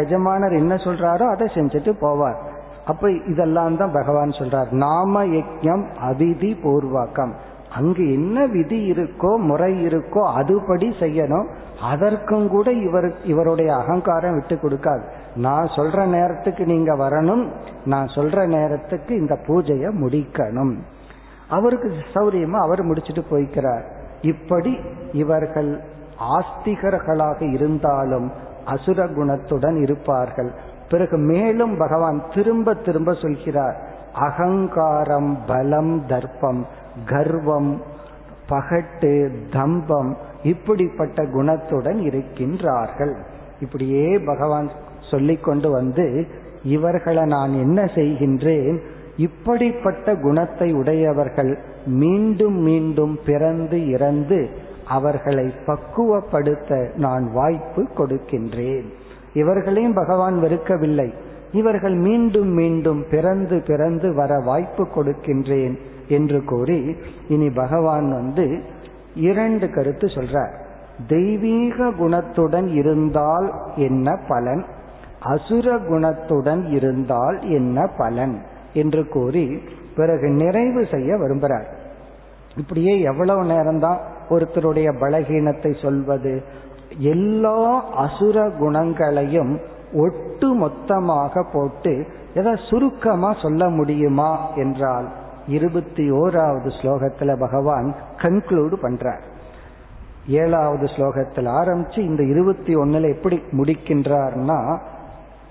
எஜமானர் என்ன சொல்றாரோ அதை செஞ்சுட்டு போவார். அப்ப இதெல்லாம் தான் பகவான் சொல்றார். நாம யஜ்யம் அவிதி பூர்வகம் அங்கு என்ன விதி இருக்கோ முறை இருக்கோ அதுபடி செய்யணும். அதற்கும் கூட இவர் இவருடைய அகங்காரம் விட்டு கொடுக்காது. நான் சொல்ற நேரத்துக்கு நீங்க வரணும். நான் சொல்ற நேரத்துக்கு இந்த பூஜையை முடிக்கணும். அவருக்கு சௌரியமா அவர் முடிச்சுட்டு போய்க்கிறார். இப்படி இவர்கள் ஆஸ்திகர்களாக இருந்தாலும் அசுர குணத்துடன் இருப்பார்கள். பிறகு மேலும் பகவான் திரும்ப திரும்ப சொல்கிறார் அகங்காரம் பலம் தர்ப்பம் கர்வம் பகட்டு தம்பம் இப்படிப்பட்ட குணத்துடன் இருக்கின்றார்கள். இப்படியே பகவான் சொல்லிக்கொண்டு வந்து இவர்களை நான் என்ன செய்கின்றேன்? இப்படிப்பட்ட குணத்தை உடையவர்கள் மீண்டும் மீண்டும் பிறந்து இறந்து அவர்களை பக்குவப்படுத்த நான் வாய்ப்பு கொடுக்கின்றேன். இவர்களையும் பகவான் வெறுக்கவில்லை. இவர்கள் மீண்டும் மீண்டும் பிறந்து பிறந்து வர வாய்ப்பு கொடுக்கின்றேன் என்று கூறி இனி பகவான் வந்து இரண்டு கருத்து சொல்றார். தெய்வீக குணத்துடன் இருந்தால் என்ன பலன்? அசுர குணத்துடன் இருந்தால் என்ன பலன்? என்று கூறி பிறகு நிறைவு செய்ய விரும்புகிறார். இப்படியே எவ்வளவு நேரம்தான் ஒருத்தருடைய பலகீனத்தை சொல்வது எல்லா அசுர குணங்களையும் ஒட்டு மொத்தமாக போட்டு எதை சுருக்கமா சொல்ல முடியுமா என்றால் இருபத்தி ஓராவது ஸ்லோகத்துல பகவான் கன்க்ளூடு பண்றார். ஏழாவது ஸ்லோகத்தில் ஆரம்பிச்சு இந்த இருபத்தி ஒன்னுல எப்படி முடிக்கின்றார்னா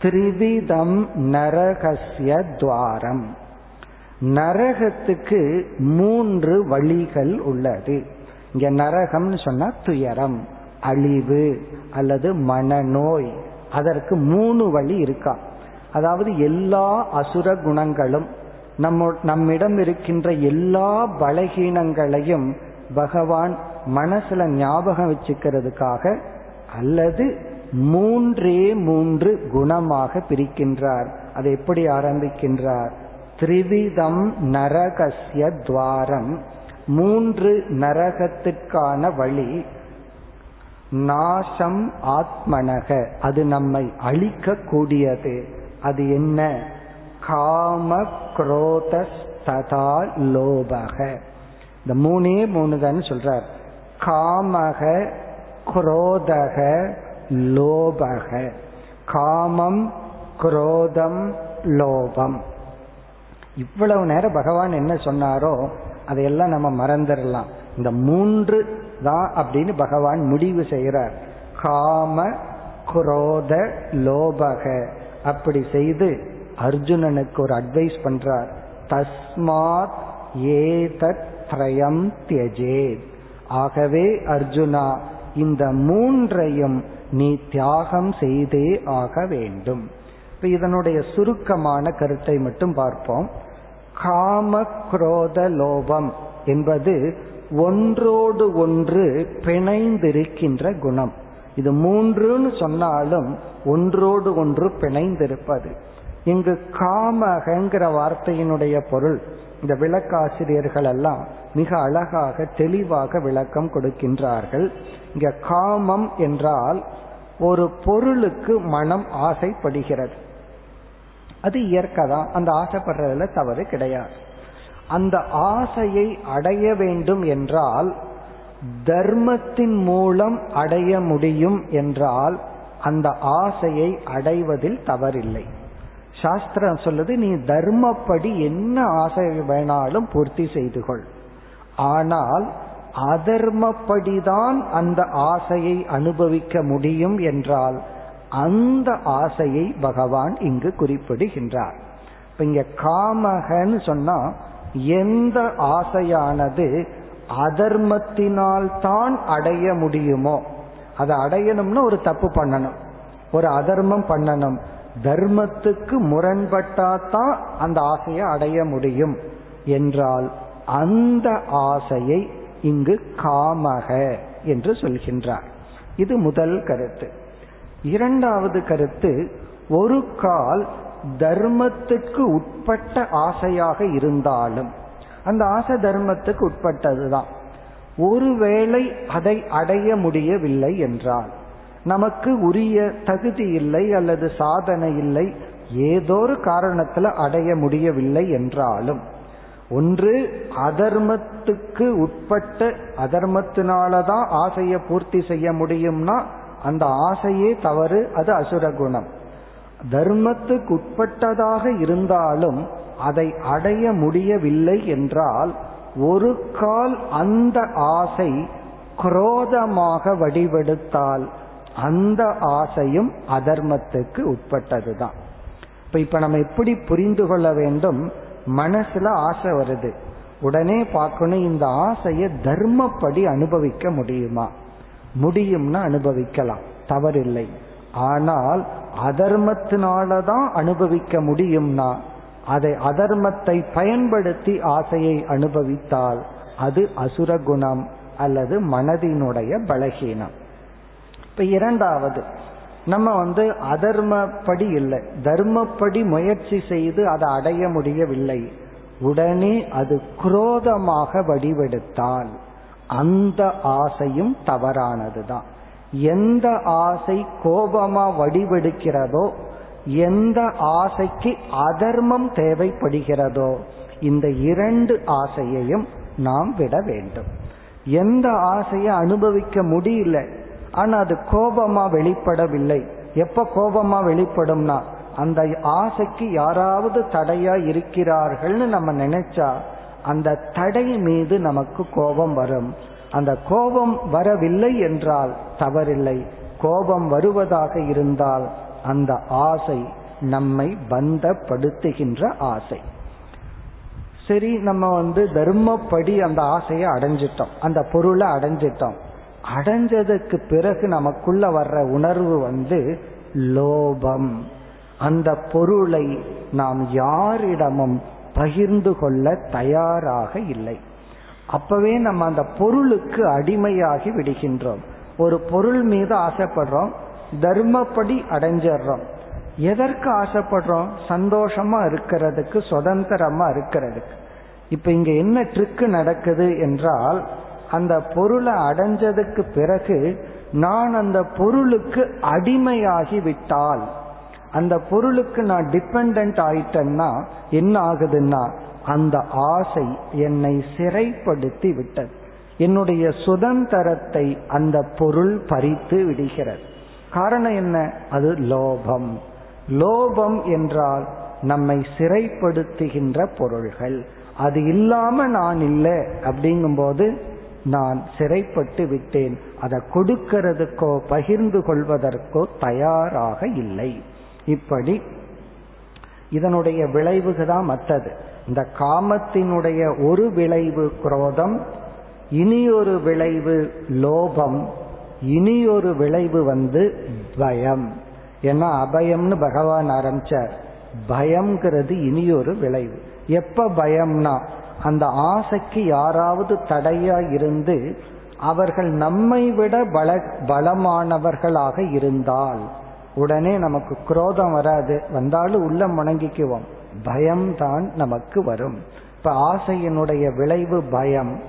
திரிவிதம் நரகசிய துவாரம். நரகத்துக்கு மூன்று வழிகள் உள்ளது. இங்க நரகம்னு சொன்னா துயரம். அழிவு அல்லது மனநோய். அதற்கு மூணு வழி இருக்கா. அதாவது எல்லா அசுர குணங்களும் நம்ம நம்மிடம் இருக்கின்ற எல்லா பலகீனங்களையும் பகவான் மனசுல ஞாபகம் வச்சுக்கிறதுக்காக அல்லது மூன்றே மூன்று குணமாக பிரிக்கின்றார். அதை எப்படி ஆரம்பிக்கின்றார்? திரிவிதம் நரகசிய துவாரம். மூன்று நரகத்திற்கான வழி நாசம் ஆத்மனக. அது நம்மை அழிக்க கூடியது அது என்ன? காம குரோதா லோபக. இந்த மூணே மூணு தான் சொல்றார். காமக குரோதக லோபக. காமம் குரோதம் லோபம். இவ்வளவு நேரம் பகவான் என்ன சொன்னாரோ அதையெல்லாம் நம்ம மறந்துடலாம். இந்த மூன்று தான் அப்படின்னு பகவான் முடிவு செய்கிறார் காம குரோத லோபக. அப்படி செய்து அர்ஜுனனுக்கு ஒரு அட்வைஸ் பண்றார். தஸ்மாத் ஏதத் திரயம் தியஜே ஆகவே அர்ஜுனா இந்த மூன்றையும் நீ தியாகம் செய்தே ஆக வேண்டும். இப்ப இதனுடைய சுருக்கமான கருத்தை மட்டும் பார்ப்போம். காம குரோத லோபம் என்பது ஒன்றோடு ஒன்று பிணைந்திருக்கின்ற குணம். இது மூன்றுன்னு சொன்னாலும் ஒன்றோடு ஒன்று பிணைந்திருப்பது. இங்கு காமகங்கிற வார்த்தையினுடைய பொருள் இந்த விளக்காசிரியர்கள் எல்லாம் மிக அழகாக தெளிவாக விளக்கம் கொடுக்கின்றார்கள். இங்க காமம் என்றால் ஒரு பொருளுக்கு மனம் ஆசைப்படுகிறது. அது இயற்கை தான் அந்த ஆசைப்படுறதுல தவறு கிடையாது. அந்த ஆசையை அடைய வேண்டும் என்றால் தர்மத்தின் மூலம் அடைய முடியும் என்றால் அந்த ஆசையை அடைவதில் தவறில்லை. சாஸ்திரம் சொல்லுது நீ தர்மப்படி என்ன ஆசை வேணாலும் பூர்த்தி செய்து கொள். ஆனால் அதர்மப்படிதான் அந்த ஆசையை அனுபவிக்க முடியும் என்றால் அந்த ஆசையை பகவான் இங்கு குறிப்பிடுகின்றார். இப்ப இங்க காமகன்னு சொன்னா எந்த ஆசையானது அதர்மத்தினால் தான் அடைய முடியுமோ? அதை அடையணும்னா ஒரு தப்பு பண்ணணும். ஒரு அதர்மம் பண்ணணும். தர்மத்துக்கு முரண்பட்டாதான் அந்த ஆசையை அடைய முடியும். என்றால் அந்த ஆசையை இங்கு காமக என்று சொல்கின்றார். இது முதல் கருத்து. இரண்டாவது கருத்து ஒரு கால் தர்மத்துக்கு உட்பட்ட ஆசையாக இருந்தாலும் அந்த ஆசை தர்மத்துக்கு உட்பட்டதுதான். ஒருவேளை அதை அடைய முடியவில்லை என்றால் நமக்கு உரிய தகுதி இல்லை அல்லது சாதனை இல்லை ஏதோ ஒரு காரணத்துல அடைய முடியவில்லை என்றாலும் ஒன்று அதர்மத்துக்கு உட்பட்ட அதர்மத்தினாலதான் ஆசையை பூர்த்தி செய்ய முடியும்னா அந்த ஆசையே தவறு அது அசுர குணம் தர்மத்துக்கு உட்பட்டதாக இருந்தாலும் அதை அடைய முடியவில்லை என்றால் ஒரு கால் அந்த ஆசை குரோதமாக வடிவெடுத்தால் அந்த ஆசையும் அதர்மத்துக்கு உட்பட்டதுதான். இப்ப இப்ப நம்ம எப்படி புரிந்து கொள்ள வேண்டும்? மனசுல ஆசை வருது. உடனே பார்க்கணும் இந்த ஆசையை தர்மப்படி அனுபவிக்க முடியுமா? முடியும்னா அனுபவிக்கலாம். தவறில்லை. ஆனால் அதர்மத்தினாலதான் அனுபவிக்க முடியும்னா அதை அதர்மத்தை பயன்படுத்தி ஆசையை அனுபவித்தால் அது அசுர குணம் அல்லது மனதினுடைய பலகீனம். இப்ப இரண்டாவது நம்ம வந்து அதர்மப்படி இல்லை. தர்மப்படி முயற்சி செய்து அதை அடைய முடியவில்லை. உடனே அது குரோதமாக வடிவெடுத்தால் அந்த ஆசையும் தவறானதுதான். எந்த ஆசை கோபமா வடிவெடுக்கிறதோ எந்த ஆசைக்கு அதர்மம் தேவைப்படுகிறதோ இந்த இரண்டு ஆசையையும் நாம் விட வேண்டும். எந்த ஆசையை அனுபவிக்க முடியல ஆனா அது கோபமா வெளிப்படவில்லை. எப்ப கோபமா வெளிப்படும்னா அந்த ஆசைக்கு யாராவது தடையா இருக்கிறார்கள்னு நம்ம நினைச்சா அந்த தடை மீது நமக்கு கோபம் வரும். அந்த கோபம் வரவில்லை என்றால் தவறில்லை. கோபம் வருவதாக இருந்தால் அந்த ஆசை நம்மை பந்தப்படுத்துகின்ற ஆசை. சரி நம்ம வந்து தர்மப்படி அந்த ஆசையை அடைஞ்சிட்டோம். அந்த பொருளை அடைஞ்சிட்டோம். அடைஞ்சதுக்கு பிறகு நமக்குள்ள வர்ற உணர்வு வந்து லோபம். அந்த பொருளை நாம் யாரிடமும் பகிர்ந்து கொள்ள தயாராக இல்லை. அப்பவே நம்ம அந்த பொருளுக்கு அடிமையாகி விடுகின்றோம். ஒரு பொருள் மீது ஆசைப்படுறோம் தர்மப்படி அடைஞ்சிடுறோம். எதற்கு ஆசைப்படுறோம்? சந்தோஷமா இருக்கிறதுக்கு சுதந்திரமா இருக்கிறதுக்கு. இப்ப இங்க என்ன ட்ரிக்கு நடக்குது என்றால் அந்த பொருளை அடைஞ்சதுக்கு பிறகு நான் அந்த பொருளுக்கு அடிமையாகி விட்டால் அந்த பொருளுக்கு நான் டிபெண்ட் ஆயிட்டேன்னா என்ன ஆகுதுன்னா அந்த ஆசை என்னை சிறைப்படுத்தி விட்டது. என்னுடைய சுதந்திரத்தை அந்த பொருள் பறித்து விடுகிறது. காரணம் என்ன? அது லோபம். லோபம் என்றால் நம்மை சிறைப்படுத்துகின்ற பொருள்கள். அது இல்லாம நான் இல்லை அப்படிங்கும்போது நான் சிறைப்பட்டு விட்டேன். அதை கொடுக்கிறதுக்கோ பகிர்ந்து கொள்வதற்கோ தயாராக இல்லை. இப்படி இதனுடைய விளைவுகள் தான் மற்றது. இந்த காமத்தினுடைய ஒரு விளைவு குரோதம் இனி ஒரு விளைவு லோபம் இனி ஒரு விளைவு வந்து பயம். ஏன்னா அபயம்னு பகவான் ஆரம்பிச்சார். பயம்ங்கிறது இனி ஒரு விளைவு. எப்ப பயம்னா அந்த ஆசைக்கு யாராவது தடையா இருந்து அவர்கள் நம்மை விட பல பலமானவர்களாக இருந்தால் உடனே நமக்கு குரோதம் வராது. வந்தாலும் உள்ள முணங்கிக்குவோம். பயம்தான் நமக்கு வரும். இப்ப ஆசையினுடைய விளைவு பயம்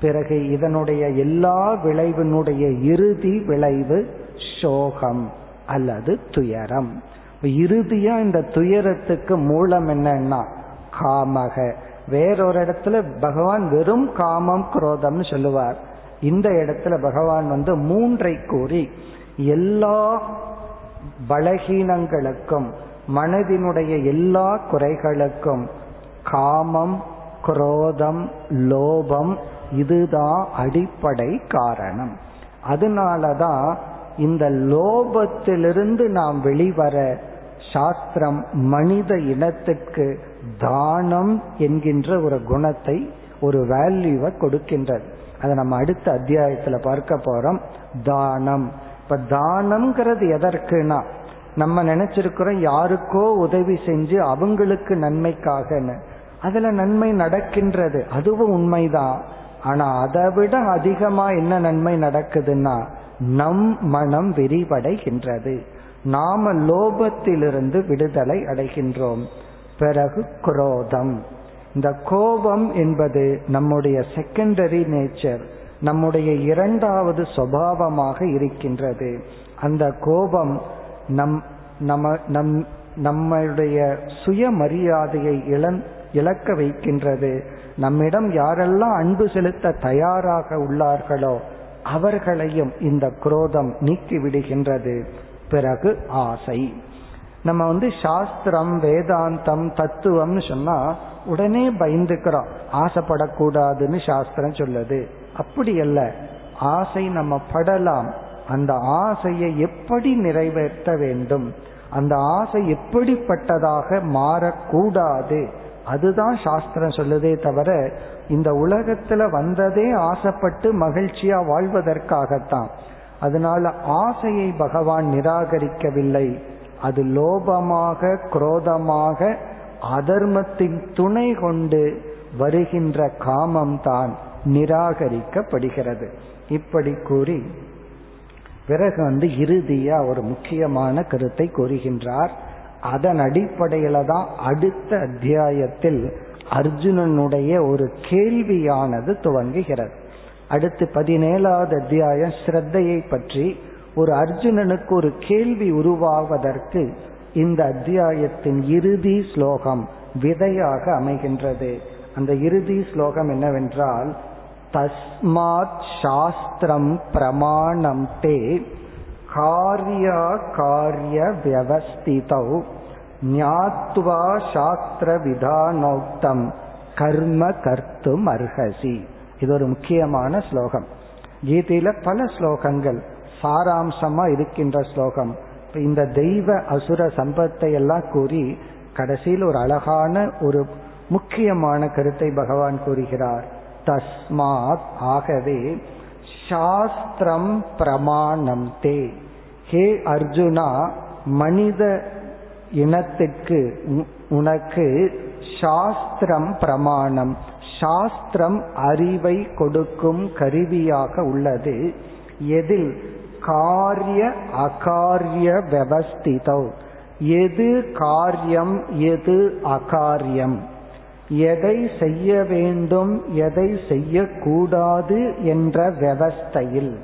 பிறகு இதனுடைய எல்லா விளைவினுடைய இறுதி விளைவு சோகம் அல்லது துயரம். இறுதியா இந்த துயரத்துக்கு மூலம் என்னன்னா காமக. வேறொரு இடத்துல பகவான் வெறும் காமம் குரோதம்னு சொல்லுவார். இந்த இடத்துல பகவான் வந்து மூன்றை கூறி எல்லா பலகீனங்களுக்கும் மனதினுடைய எல்லா குறைகளுக்கும் காமம் குரோதம் லோபம் இதுதான் அடிப்படை காரணம். அதனாலதான் இந்த லோபத்திலிருந்து நாம் வெளிவர சாஸ்திரம் மனித இனத்திற்கு தானம் என்கின்ற ஒரு குணத்தை ஒரு வேல்யூவை கொடுக்கின்றது. அதை நம்ம அடுத்த அத்தியாயத்துல பார்க்க போறோம். தானம். இப்ப தானம்ங்கிறது எதற்குனா நம்ம நினைச்சிருக்கிறோம் யாருக்கோ உதவி செஞ்சு அவங்களுக்கு நன்மைக்காக அதுல நன்மை நடக்கின்றது. அதுவும் உண்மைதான். ஆனா அதை விட அதிகமா என்ன நன்மை நடக்குதுன்னா நம் மனம் விரிவடைகின்றது. நாம லோபத்திலிருந்து விடுதலை அடைகின்றோம். பிறகு குரோதம். இந்த கோபம் என்பது நம்முடைய செகண்டரி நேச்சர் நம்முடைய இரண்டாவது சுவாவமாக இருக்கின்றது. அந்த கோபம் நம் நம்ம நம் நம்முடைய சுயமரியாதையை இழந் இழக்க வைக்கின்றது. நம்மிடம் யாரெல்லாம் அன்பு செலுத்த தயாராக உள்ளார்களோ அவர்களையும் இந்த குரோதம் நீக்கி விடுகின்றது. பிறகு ஆசை. நம்ம வந்து சாஸ்திரம் வேதாந்தம் தத்துவம்னு சொன்னா உடனே பயந்துக்கிறோம். ஆசைப்படக்கூடாதுன்னு சாஸ்திரம் சொல்லுது. அப்படி அல்ல ஆசை நம்ம படலாம். அந்த ஆசையை எப்படி நிறைவேற்ற வேண்டும்? அந்த ஆசை எப்படிப்பட்டதாக மாறக்கூடாது? அதுதான் சாஸ்திரம் சொல்லுதே தவிர இந்த உலகத்துல வந்ததே ஆசைப்பட்டு மகிழ்ச்சியா வாழ்வதற்காகத்தான். அதனால ஆசையை பகவான் நிராகரிக்கவில்லை. அது லோபமாக குரோதமாக அதர்மத்தின் துணை கொண்டு வருகின்ற காமம்தான் நிராகரிக்கப்படுகிறது. இப்படி கூறி பிறகு வந்து இறுதியா ஒரு முக்கியமான கருத்தை கூறுகின்றார். அதன் அடிப்படையில தான் அடுத்த அத்தியாயத்தில் அர்ஜுனனுடைய ஒரு கேள்வியானது துவங்குகிறது. அடுத்து பதினேழாவது அத்தியாயம் ஸ்ரத்தையை பற்றி ஒரு அர்ஜுனனுக்கு ஒரு கேள்வி உருவாவதற்கு இந்த அத்தியாயத்தின் இறுதி ஸ்லோகம் விதையாக அமைகின்றது. அந்த இறுதி ஸ்லோகம் என்னவென்றால் தஸ்மாத் சாஸ்திரம் பிரமாணம் தே காரியா காரிய வியவஸ்திதௌ ஞாத்வா சாஸ்திர விதானோக்தம் கர்ம கர்த்தும் அர்ஹசி இது ஒரு முக்கியமான ஸ்லோகம் கீதையில பல ஸ்லோகங்கள் சாராம்சமா இருக்கின்ற ஸ்லோகம் இந்த தெய்வ அசுர சம்பத்தை எல்லாம் கூறி கடைசியில் ஒரு அழகான ஒரு முக்கியமான கருத்தை பகவான் கூறுகிறார் தஸ்மாத் ஆகவே சாஸ்திரம் பிரமாணம் தே. ஹே அர்ஜுனா மனித இனத்திற்கு உனக்கு சாஸ்திரம் பிரமாணம் சாஸ்திரம் அறிவை கொடுக்கும் கருவியாக உள்ளது. எதில் காரிய அகாரிய விவஸ்திதோ. எது காரியம் எது அகாரியம்? எதை செய்ய வேண்டும் எதை செய்யக்கூடாது என்ற விவஸ்தையில்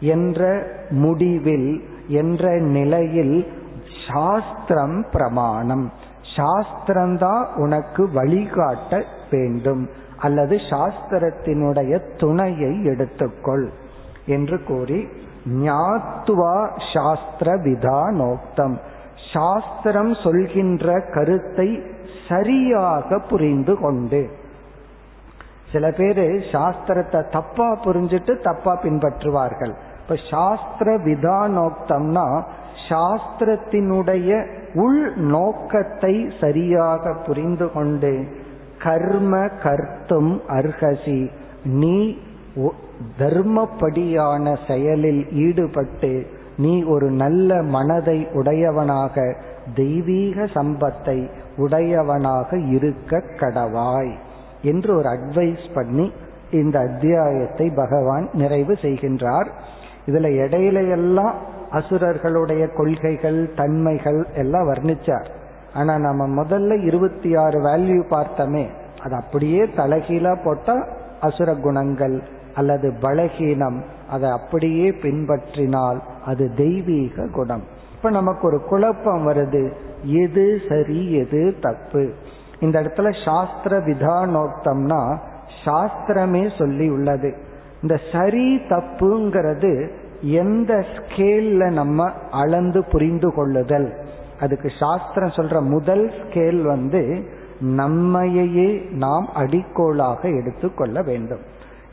என்ற முடிவில் என்ற நிலையில் சாஸ்திரம் பிரமாணம். சாஸ்திரம்தான் உனக்கு வழிகாட்ட வேண்டும் அல்லது சாஸ்திரத்தினுடைய துணையை எடுத்துக்கொள் என்று கூறி ஞாத்துவா சாஸ்திர விதானோக்தம் சாஸ்திரம் சொல்கின்ற கருத்தை சரியாக புரிந்து கொண்டு. சில பேரு சாஸ்திரத்தை தப்பா புரிஞ்சிட்டு தப்பா பின்பற்றுவார்கள். இப்ப சாஸ்திர விதானோக்தம்னா சாஸ்திரத்தினுடைய உள் நோக்கத்தை சரியாக புரிந்து கொண்டு கர்ம கர்த்தும் அர்ஹசி நீ தர்மப்படியான செயலில் ஈடுபட்டு நீ ஒரு நல்ல மனதை உடையவனாக தெய்வீக சம்பத்தை உடையவனாக இருக்க கடவாய் என்று ஒரு அட்வைஸ் பண்ணி இந்த அத்தியாயத்தை பகவான் நிறைவு செய்கின்றார். இதுல இடையில எல்லாம் அசுரர்களுடைய கொள்கைகள் தன்மைகள் எல்லாம் வர்ணிச்சார். ஆனா நம்ம முதல்ல இருபத்தி ஆறு வேல்யூ பார்த்தோமே அது அப்படியே தலைகீழா போட்டா அசுர குணங்கள் அல்லது பலகீனம் அதை அப்படியே பின்பற்றினால் அது தெய்வீக குணம். இப்ப நமக்கு ஒரு குழப்பம் வருது. எது சரி எது தப்பு? இந்த இடத்துல சாஸ்திர விதானோக்தம்னா சாஸ்திரமே சொல்லி உள்ளது. இந்த சரி தப்புங்கிறது எந்த ஸ்கேல்ல நம்ம அளந்து புரிந்து கொள்ளுதல்? அதுக்கு சாஸ்திரம் சொல்ற முதல் ஸ்கேல் வந்து நம்மையே நாம் அடிக்கோளாக எடுத்துக்கொள்ள வேண்டும்.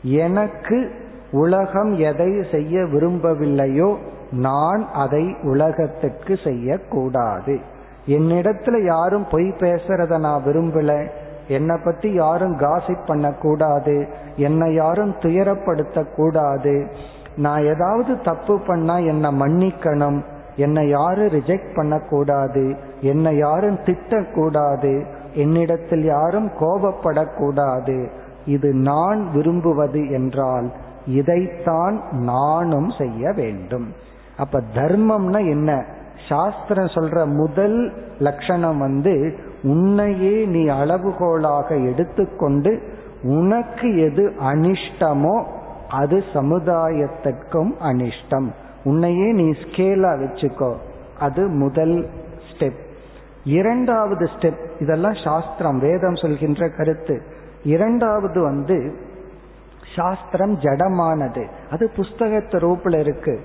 எனக்கு உலகம் எதை செய்ய விரும்பவில்லையோ நான் அதை உலகத்துக்கு செய்யக்கூடாது. என்னிடத்துல யாரும் பொய் பேசுறத நான் விரும்பல. என்னை பத்தி யாரும் காசிப் பண்ணக்கூடாது. என்னை யாரும் துயரப்படுத்த கூடாது நான் ஏதாவது தப்பு பண்ணா என்னை மன்னிக்கணும். என்னை யாரும் ரிஜெக்ட் பண்ணக்கூடாது. என்னை யாரும் திட்டக்கூடாது. என்னிடத்தில் யாரும் கோபப்படக்கூடாது. இது நான் விரும்புவது என்றால் இதைத்தான் நானும் செய்ய வேண்டும். அப்ப தர்மம்னா என்ன? சாஸ்திரம் சொல்ற முதல் லட்சணம் வந்து உன்னையே நீ அளவுகோலாக எடுத்துக்கொண்டு உனக்கு எது அனிஷ்டமோ அது சமுதாயத்திற்கும் அனிஷ்டம். உன்னையே நீ ஸ்கேலா வச்சுக்கோ. அது முதல் ஸ்டெப் இரண்டாவது ஸ்டெப் இதெல்லாம் சாஸ்திரம் வேதம் சொல்கின்ற கருத்து. இரண்டாவது வந்து சாஸ்திரம் ஜடமானது. அது புஸ்தகத்து ரூபில் இருக்கு.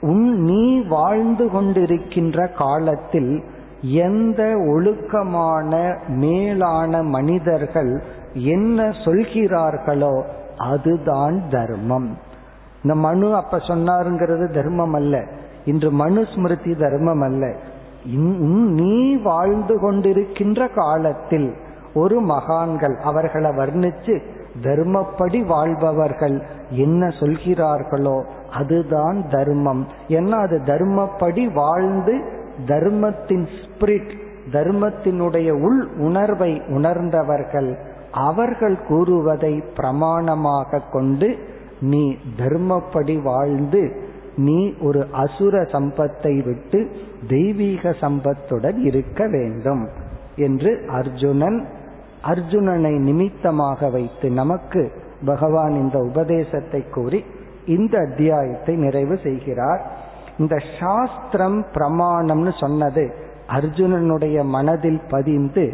உன் நீ வாழ்ந்து கொண்டிருக்கின்ற காலத்தில் எந்த ஒழுக்கமான மேலான மனிதர்கள் என்ன சொல்கிறார்களோ அதுதான் தர்மம். இந்த மனு அப்ப சொன்னாருங்கிறது தர்மம் அல்ல. இன்று மனு ஸ்மிருதி தர்மம் அல்ல. நீ வாழ்ந்து கொண்டிருக்கின்ற காலத்தில் ஒரு மகான்கள் அவர்களை வர்ணிச்சு தர்மப்படி வாழ்பவர்கள் என்ன சொல்கிறார்களோ அதுதான் தர்மம். ஏன்னா அது? தர்மப்படி வாழ்ந்து தர்மத்தின் ஸ்பிரிட் தர்மத்தினுடைய உள் உணர்வை உணர்ந்தவர்கள். அவர்கள் கூறுவதை பிரமாணமாக கொண்டு நீ தர்மப்படி வாழ்ந்து நீ ஒரு அசுர சம்பத்தை விட்டு தெய்வீக சம்பத்துடன் இருக்க வேண்டும் என்று அர்ஜுனன் அர்ஜுனனை நிமித்தமாக வைத்து நமக்கு பகவான் இந்த உபதேசத்தை கூறி இந்த அத்தியாயத்தை நிறைவு செய்கிறார். இந்த சாஸ்திரம் பிரமாணம்னு சொன்னது அர்ஜுனனுடைய மனதில் பதிந்து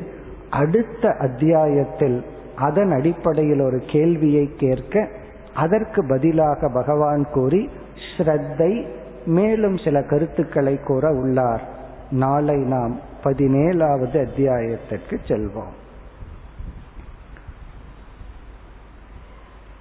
அடுத்த அத்தியாயத்தில் அதன் அடிப்படையில் ஒரு கேள்வியை கேட்க அதற்கு பதிலாக பகவான் கூறி ஸ்ரத்தை மேலும் சில கருத்துக்களை கூற உள்ளார். நாளை நாம் பதினேழாவது அத்தியாயத்திற்கு செல்வோம்.